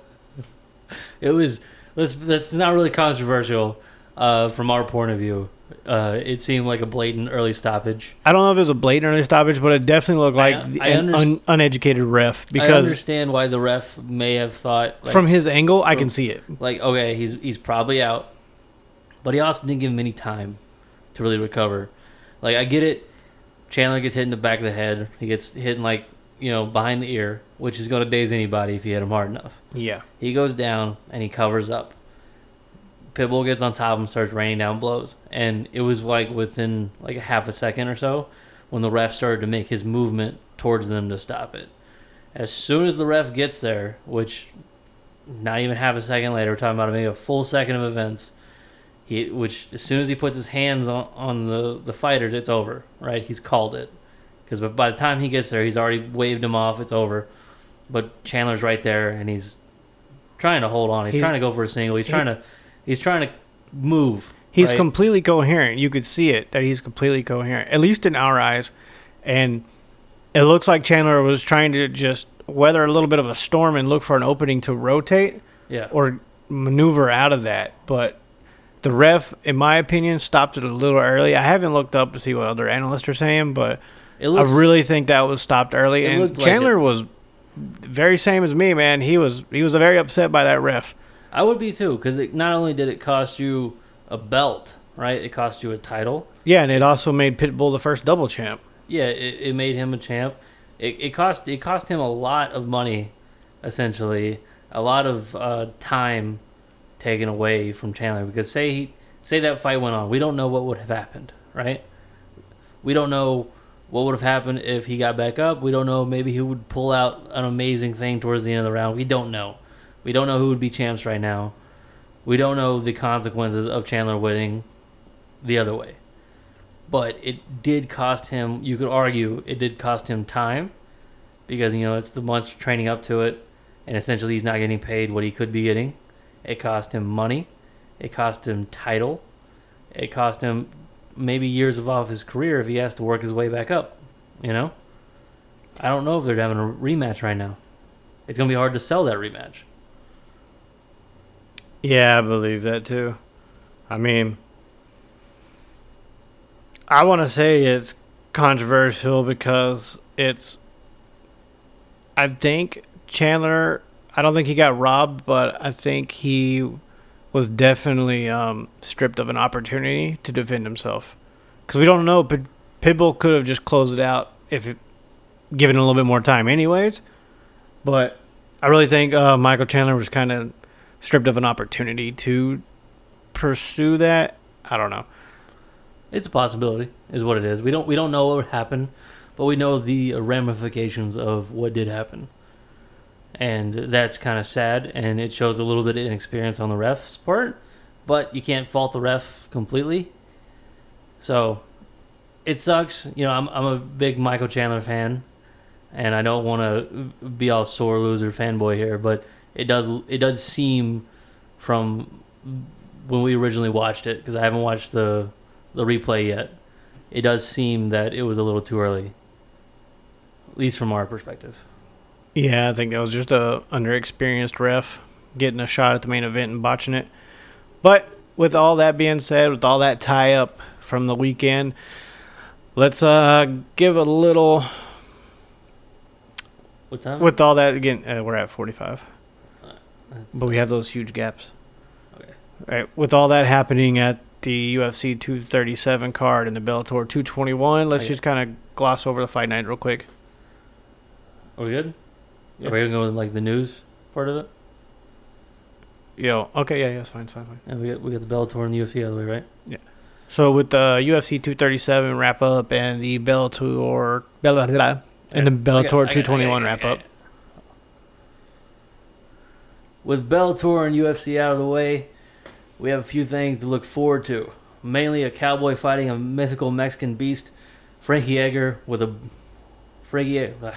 It was that's that's not really controversial uh, from our point of view. Uh, it seemed like a blatant early stoppage. I don't know if it was a blatant early stoppage, but it definitely looked like I- I an underst- un- uneducated ref Because I understand why the ref may have thought like, from his angle, I can see it. like okay, he's he's probably out, but he also didn't give him any time to really recover. Like I get it, Chandler gets hit in the back of the head. He gets hit in like you know behind the ear, which is going to daze anybody if you hit him hard enough. Yeah. He goes down and he covers up. Pitbull gets on top of him, starts raining down blows, and it was like within like a half a second or so when the ref started to make his movement towards them to stop it. As soon as the ref gets there, which not even half a second later, we're talking about maybe a full second of events. He, which as soon as he puts his hands on, on the the fighters, it's over. Right? He's called it because but by the time he gets there, he's already waved him off. It's over. But Chandler's right there, and he's trying to hold on. He's, He's- trying to go for a single. He's he- trying to he's trying to move. He's right? completely coherent. You could see it that he's completely coherent, at least in our eyes. And it looks like Chandler was trying to just weather a little bit of a storm and look for an opening to rotate yeah. or maneuver out of that. But the ref, in my opinion, stopped it a little early. I haven't looked up to see what other analysts are saying, but It looks I really think that was stopped early. And looked like Chandler was very same as me, man. He was he was very upset by that ref. I would be too because not only did it cost you a belt, right? It cost you a title. Yeah, and it also made Pitbull the first double champ. Yeah, it, it made him a champ. It, it cost it cost him a lot of money, essentially, a lot of uh, time taken away from Chandler. Because say he say that fight went on, we don't know what would have happened, right? We don't know what would have happened if he got back up. We don't know maybe he would pull out an amazing thing towards the end of the round. We don't know. We don't know who would be champs right now. We don't know the consequences of Chandler winning the other way but it did cost him. You could argue it did cost him time because you know it's the months training up to it, and essentially he's not getting paid what he could be getting. It cost him money. It cost him title. It cost him maybe years of off his career if he has to work his way back up. You know, I don't know if they're having a rematch right now. It's gonna be hard to sell that rematch. Yeah, I believe that too. I mean, I want to say it's controversial because it's. I think Chandler. I don't think he got robbed, but I think he was definitely um, stripped of an opportunity to defend himself. Because we don't know, Pit- Pitbull could have just closed it out if it, given a little bit more time, anyways. But I really think uh, Michael Chandler was kind of stripped of an opportunity to pursue that. I don't know. It's a possibility, is what it is. We don't we don't know what would happen, but we know the ramifications of what did happen. and that's kind of sad. And it shows a little bit of inexperience on the ref's part, but you can't fault the ref completely. So it sucks. You know, I'm I'm a big Michael Chandler fan, and I don't want to be all sore loser fanboy here, but it does it does seem from when we originally watched it because I haven't watched the the replay yet. It does seem that it was a little too early, at least from our perspective. Yeah, I think that was just a underexperienced ref getting a shot at the main event and botching it. But with all that being said, with all that tie up from the weekend, let's uh give a little What time? with all that again. Uh, we're at forty five, That's- but we have those huge gaps. Okay. All right, with all that happening at the UFC 237 card and the Bellator 221, let's oh, Okay. just kind of gloss over the fight night real quick. Are we good? Yeah. Are we gonna go with like the news part of it? Yo, okay, yeah, yeah, it's fine, it's fine, fine. And we got we got the Bellator and the UFC out of the way, right? Yeah. So with the UFC 237 wrap up and the Bellator Bella, and the Bellator 221 wrap up. With Bellator and UFC out of the way, we have a few things to look forward to. Mainly a cowboy fighting a mythical Mexican beast, Frankie Edgar, with a Frankie. Blah.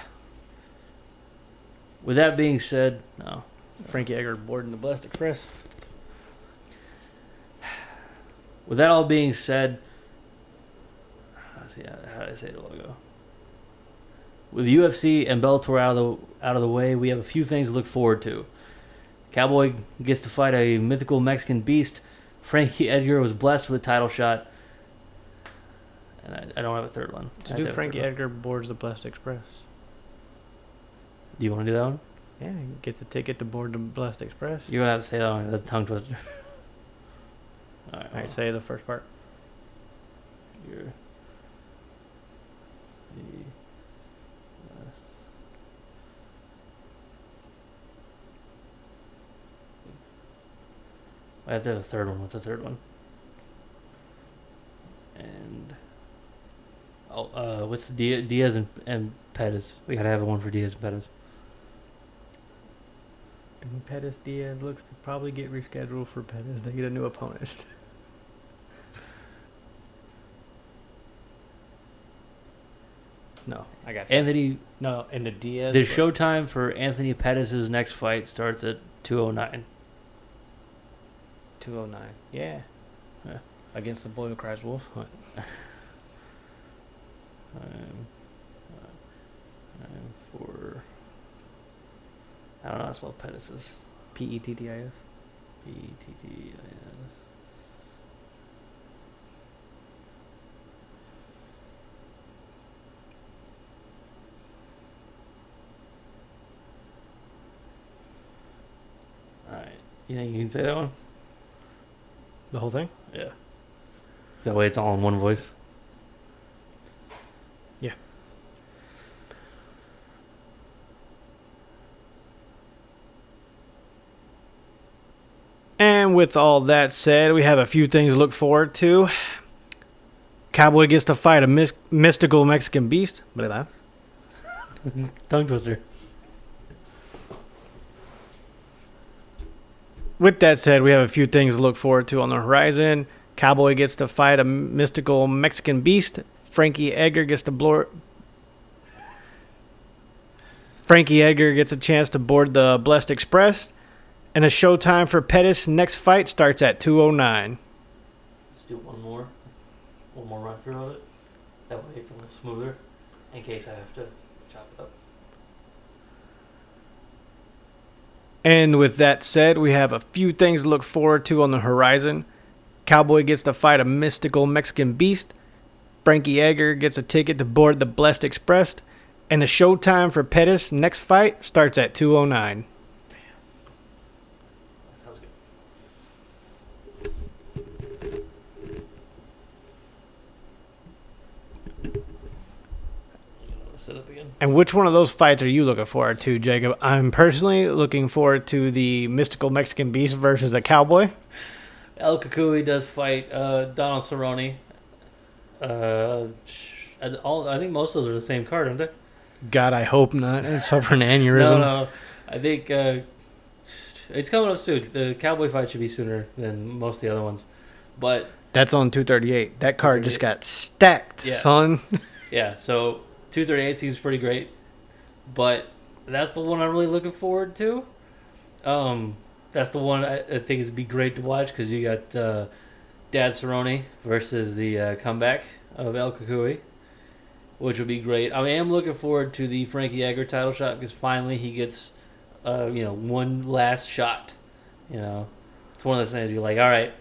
With that being said, no. Frankie Edgar boarding the Blessed Express. With that all being said, see, how did I say the logo? With UFC and Bellator out of the out of the way, we have a few things to look forward to. Cowboy gets to fight a mythical Mexican beast. Frankie Edgar was blessed with a title shot. And I, I don't have a third one. To do Frankie third one. Edgar boards the Blessed Express. Do you want to do that one? Yeah, he gets a ticket to board the Blessed Express. You're gonna have to say that one. That's a tongue twister. All right. All right, say the first part. you're the I have to have a third one. What's the third one? And oh, uh, what's Diaz, Diaz and, and Pettis? We gotta have one for Diaz and Pettis. And Pettis Diaz looks to probably get rescheduled for Pettis. They get a new opponent. no, I got Anthony, no, and the Diaz. the showtime for Anthony Pettis' next fight starts at two oh nine. 209. Yeah. Yeah. Against the boy who cries wolf. Um, uh, um, for I don't know how to spell Pettis. P E T T I S. P E T T I S. Alright. You think you can say that one? The whole thing? Yeah. That way it's all in one voice. Yeah. And with all that said, we have a few things to look forward to. Cowboy gets to fight a mys- mystical Mexican beast. Blah, blah. Tongue twister. With that said, we have a few things to look forward to on the horizon. Cowboy gets to fight a mystical Mexican beast. Frankie Edgar gets to blow. Frankie Edgar gets a chance to board the Blessed Express. And the showtime for Pettis' next fight starts at 209. Let's do one more. One more run through of it. That way it's a little smoother. In case I have to chop it up. And with that said, we have a few things to look forward to on the horizon. Cowboy gets to fight a mystical Mexican beast. Frankie Edgar gets a ticket to board the Blessed Express. And the showtime for Pettis' next fight starts at 209. That sounds good. Set up again. And which one of those fights are you looking forward to, Jacob? I'm personally looking forward to the mystical Mexican beast versus a cowboy. El Cucuy does fight uh, Donald Cerrone. Uh, all, I think most of those are the same card, aren't they? God, I hope not. And suffer an aneurysm. No, no. I think uh, it's coming up soon. The cowboy fight should be sooner than most of the other ones, but That's on 238. That card just got stacked, Yeah. son. yeah. So two thirty eight seems pretty great, but that's the one I'm really looking forward to. Um, that's the one I, I think would be great to watch because you got uh, Dad Cerrone versus the uh, comeback of El Cucuy, which would be great. I am looking forward to the Frankie Edgar title shot because finally he gets, uh, you know, one last shot. You know, it's one of those things you're like, all right,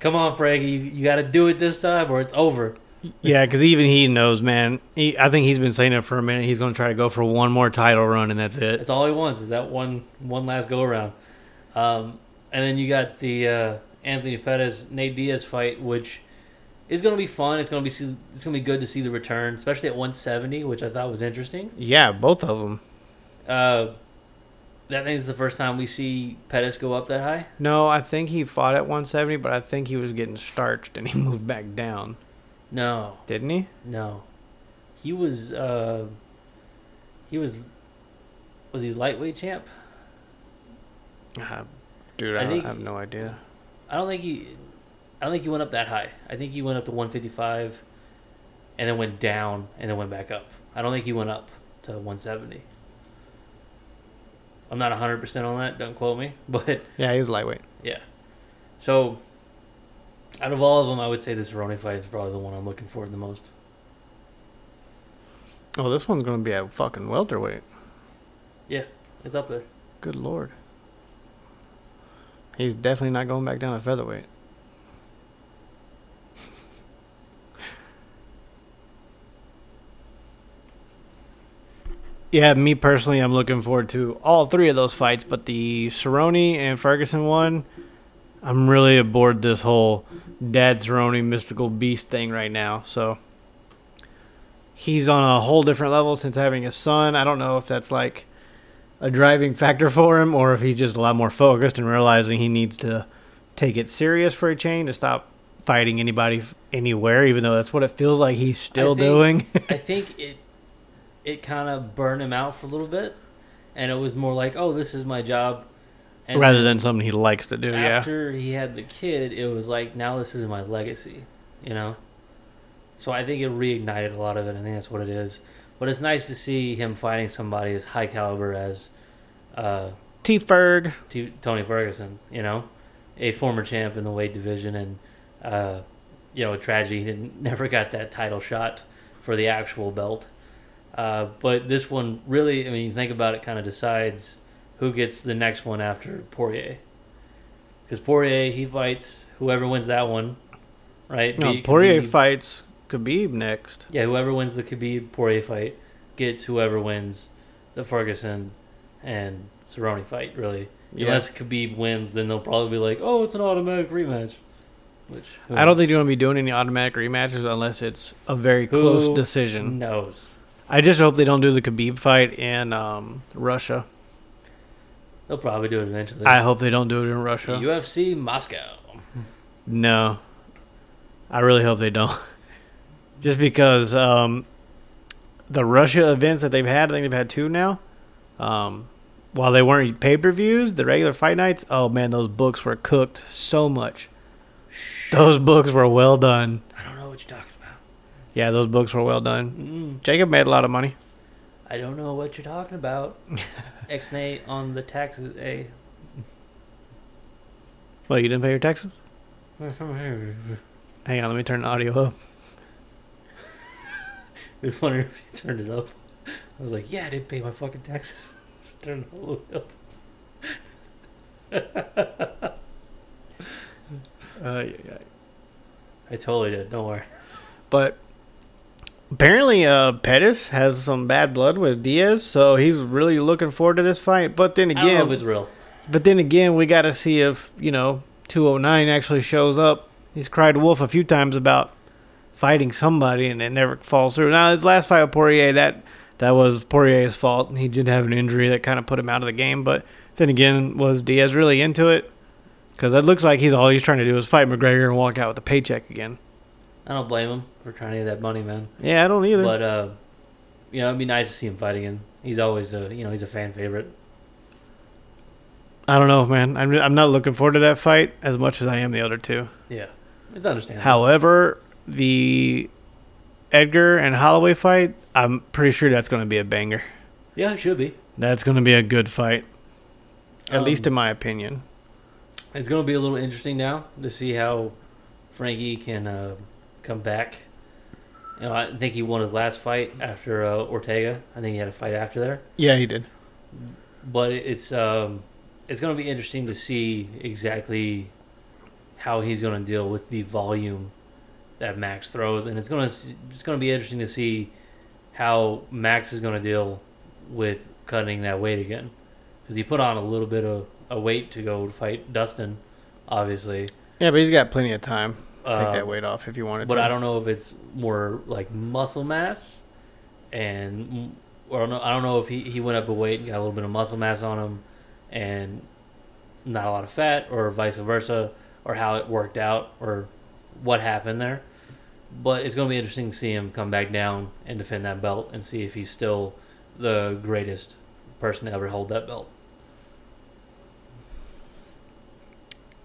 come on, Frankie, you, you got to do it this time or it's over. Yeah, because even he knows, man. He, I think he's been saying it for a minute. He's going to try to go for one more title run, and that's it. That's all he wants is that one one last go around. Um, and then you got the uh, Anthony Pettis Nate Diaz fight, which is going to be fun. It's going to be it's going to be good to see the return, especially at 170, which I thought was interesting. Yeah, both of them. Uh, that means the first time we see Pettis go up that high. No, I think he fought at 170, but I think he was getting starched and he moved back down. No, Didn't he? no, he was uh, he was was he lightweight champ? Uh, dude, I I, think- I have no idea. I don't think he. I don't think he went up that high. I think he went up to 155, and then went down, and then went back up. I don't think he went up to 170. I'm not 100 percent on that. Don't quote me, but Yeah, he was lightweight. yeah. So, out of all of them, I would say this Cerrone fight is probably the one I'm looking forward the most. Oh, this one's going to be a fucking welterweight. Yeah, it's up there. Good lord. He's definitely not going back down to featherweight. Yeah, me personally, I'm looking forward to all three of those fights, but the Cerrone and Ferguson one, I'm really aboard this whole Dad Cerrone mystical beast thing right now. So he's on a whole different level since having a son. I don't know if that's like a driving factor for him or if he's just a lot more focused and realizing he needs to take it serious for a change to stop fighting anybody anywhere even though that's what it feels like he's still think- doing I think it it kind of burned him out for a little bit, and it was more like, oh, this is my job. And rather than something he likes to do yeah after he had the kid, it was like now this is my legacy, you know. So I think it reignited a lot of it. I think that's what it is. But it's nice to see him fighting somebody as high caliber as uh, T Ferg T- Tony Ferguson, you know, a former champ in the weight division, and uh, you know, a tragedy he didn't, never got that title shot for the actual belt. Uh, but this one really, I mean, you think about it, kind of decides who gets the next one after Poirier. Because Poirier, he fights whoever wins that one, right? no, Be- Poirier Khabib- fights Khabib next Yeah, whoever wins the Khabib Poirier fight gets whoever wins the Ferguson and Cerrone fight. Really, Yeah. unless Khabib wins, then they'll probably be like, "Oh, it's an automatic rematch." Which I don't think you're going to be doing any automatic rematches unless it's a very close decision knows. I just hope they don't do the Khabib fight in um, Russia They'll probably do it eventually. I hope they don't do it in Russia UFC Moscow. No, I really hope they don't. Just because um, the Russia events that they've had, I think they've had two now. Um, while they weren't pay per views, the regular fight nights, oh man, those books were cooked so much. Those books were well done. I don't know what you're talking about. Yeah, those books were well done. Mm, Jacob made a lot of money. I don't know what you're talking about. X Nate on the taxes. A. Well, you didn't pay your taxes? Hang on, let me turn the audio up. I was wondering if you turned it up. I was like, yeah, I didn't pay my fucking taxes. Just turn the way up. Uh, yeah, yeah. I totally did. Don't worry. But apparently, uh, Pettis has some bad blood with Diaz, so he's really looking forward to this fight. But then I don't know if again, it's real. but then again, we got to see if you know 209 actually shows up. He's cried wolf a few times about fighting somebody, and it never falls through. Now his last fight with Poirier, that that was Poirier's fault. And he did have an injury that kind of put him out of the game. But then again, was Diaz really into it? Because it looks like he's all he's trying to do is fight McGregor and walk out with a paycheck again. I don't blame him for trying to get that money, man. Yeah, I don't either. But uh, you know, it'd be nice to see him fight again. He's always a you know he's a fan favorite. I don't know, man. I'm I'm not looking forward to that fight as much as I am the other two. Yeah, it's understandable. However, the Edgar and Holloway fight, I'm pretty sure that's going to be a banger. Yeah, it should be. That's going to be a good fight, at Um, least in my opinion. It's going to be a little interesting now to see how Frankie can uh, come back. You know, I think he won his last fight after uh, Ortega. I think he had a fight after there. Yeah, he did. but it's um, it's going to be interesting to see exactly how he's going to deal with the volume that Max throws, and it's going to it's going to be interesting to see how Max is going to deal with cutting that weight again, because he put on a little bit of a weight to go fight Dustin, obviously. Yeah, but he's got plenty of time take Uh, that weight off if you wanted but to. But I don't know if it's more like muscle mass, and or I don't know, I don't know if he, he went up a weight and got a little bit of muscle mass on him, and not a lot of fat, or vice versa, or how it worked out, or what happened there. But it's going to be interesting to see him come back down and defend that belt, and see if he's still the greatest person to ever hold that belt.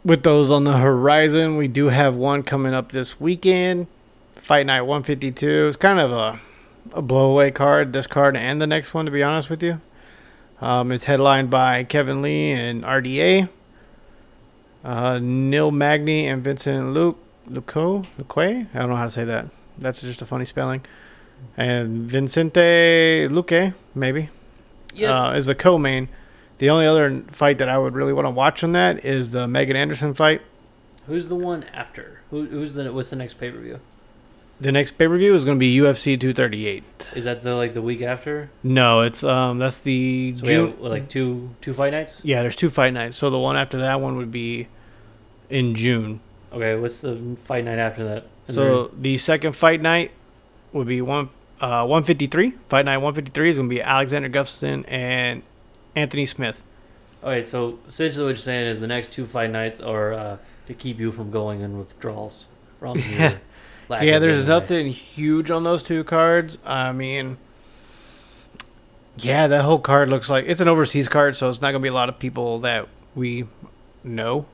With those on the horizon, we do have one coming up this weekend. Fight Night 152. It's kind of a, a blowaway card, this card and the next one, to be honest with you. Um, it's headlined by Kevin Lee and RDA. Uh, Neil Magny and Vincent Luke, Luco, Luque? I don't know how to say that. That's just a funny spelling. And Vincente Luque, maybe, uh, is the co-main. The only other fight that I would really want to watch on that is the Megan Anderson fight. who's the one after? Who, who's the what's the next pay per view? The next pay per view is going to be UFC 238. Is that the like the week after? No, it's um that's the So June. have like two two fight nights. yeah, there's two fight nights. So the one after that one would be in June. Okay, what's the fight night after that? Is So the second fight night would be one uh 153. Fight night 153 is going to be Alexander Gustafsson and Anthony Smith. All right, so essentially what you're saying is the next two fight nights are uh, to keep you from going in withdrawals from Yeah. yeah, there's nothing huge on those two cards. I mean, yeah, that whole card looks like it's an overseas card, so it's not going to be a lot of people that we know.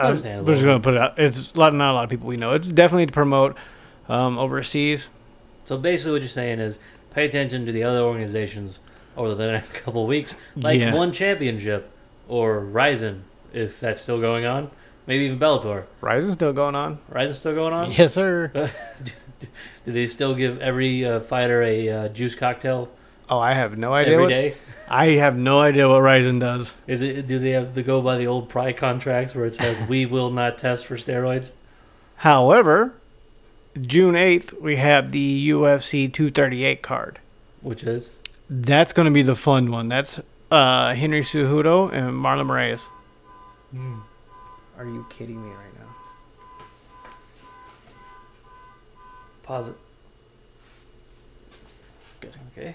I'm just going to put it out. It's a lot, not a lot of people we know. It's definitely to promote um, overseas. So basically, what you're saying is pay attention to the other organizations over the next couple of weeks, like Yeah. One Championship or Rizin, if that's still going on. Maybe even Bellator. Rizin's still going on. Rizin's still going on. Yes, sir. Do they still give every uh, fighter a uh, juice cocktail Oh, I have no idea. every What, day? I have no idea what Rizin does. Is it? Do they have to go by the old Pride contracts where it says we will not test for steroids? However, June 8th, we have the UFC 238 card. Which is That's going to be the fun one. That's uh, Henry Cejudo and Marlon Moraes. Are you kidding me right now? pause it. Good. Okay.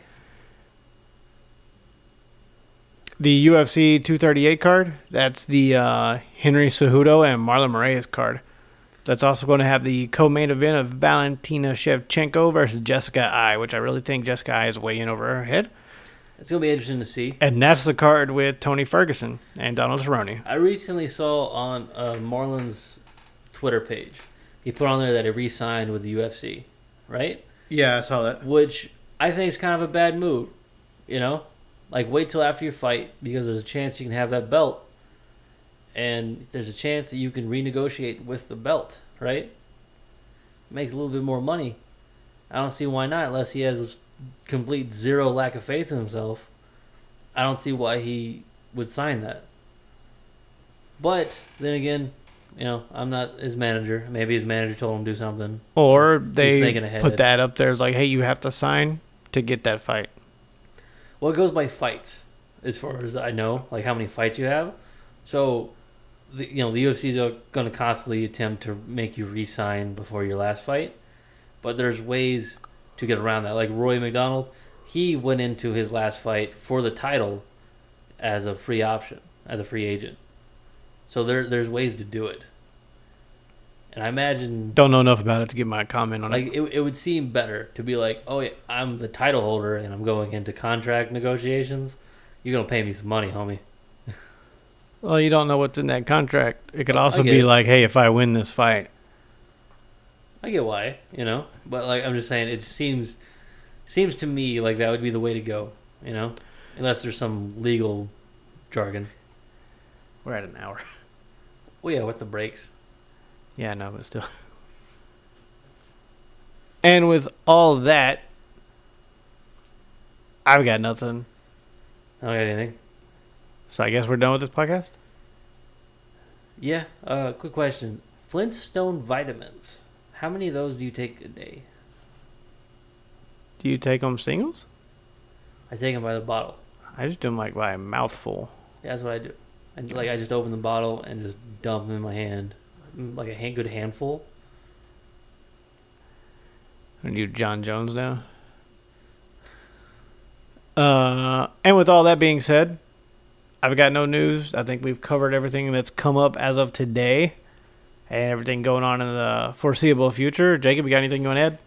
The UFC 238 card, that's the uh, Henry Cejudo and Marlon Moraes card. That's also going to have the co-main event of Valentina Shevchenko versus Jessica Eye, which I really think Jessica Eye is way in over her head. It's gonna be interesting to see. And that's the card with Tony Ferguson and Donald Cerrone. I recently saw on uh, Marlon's Twitter page, he put on there that he re-signed with the UFC, right? Yeah, I saw that. Which I think is kind of a bad move. You know, like wait till after your fight because there's a chance you can have that belt, and there's a chance that you can renegotiate with the belt, right? Makes a little bit more money. I don't see why not, unless he has complete zero lack of faith in himself. I don't see why he would sign that. But then again, you know, I'm not his manager. Maybe his manager told him to do something. Or they put that up there as like, hey, you have to sign to get that fight. Well, it goes by fights, as far as I know, like how many fights you have. So, the, you know, the UFC is going to constantly attempt to make you re-sign before your last fight, but there's ways to get around that. Like Rory MacDonald, he went into his last fight for the title as a free option, as a free agent. So there, there's ways to do it. And I imagine Don't know enough about it to give my comment on like it. it, it would seem better to be like, oh, yeah, I'm the title holder and I'm going into contract negotiations, you're gonna pay me some money, homie. Well, you don't know what's in that contract. It could also be it. like, hey, if I win this fight, I get why, you know, but like I'm just saying, it seems seems to me like that would be the way to go, you know, unless there's some legal jargon. we're at an hour. Well, yeah, with the breaks. Yeah, no, but still. And with all that, I've got nothing. I don't got anything. So I guess we're done with this podcast. Yeah. Uh, quick question: Flintstone vitamins. How many of those do you take a day? Do you take them singles? I take them by the bottle. I just do them like by a mouthful. Yeah, that's what I do. And like I just open the bottle and just dump them in my hand, Mm, like a hand, good handful. And you Jon Jones now. Uh, and with all that being said, I've got no news. I think we've covered everything that's come up as of today, and everything going on in the foreseeable future. Jacob, you got anything going ahead?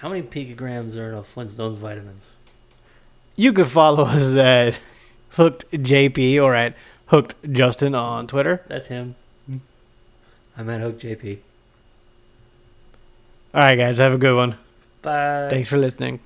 How many picograms are in a Flintstones vitamins? You can follow us at Hooked JP or at Hooked Justin on Twitter. That's him. I'm at Hook JP. All right, guys, have a good one. Bye. Thanks for listening.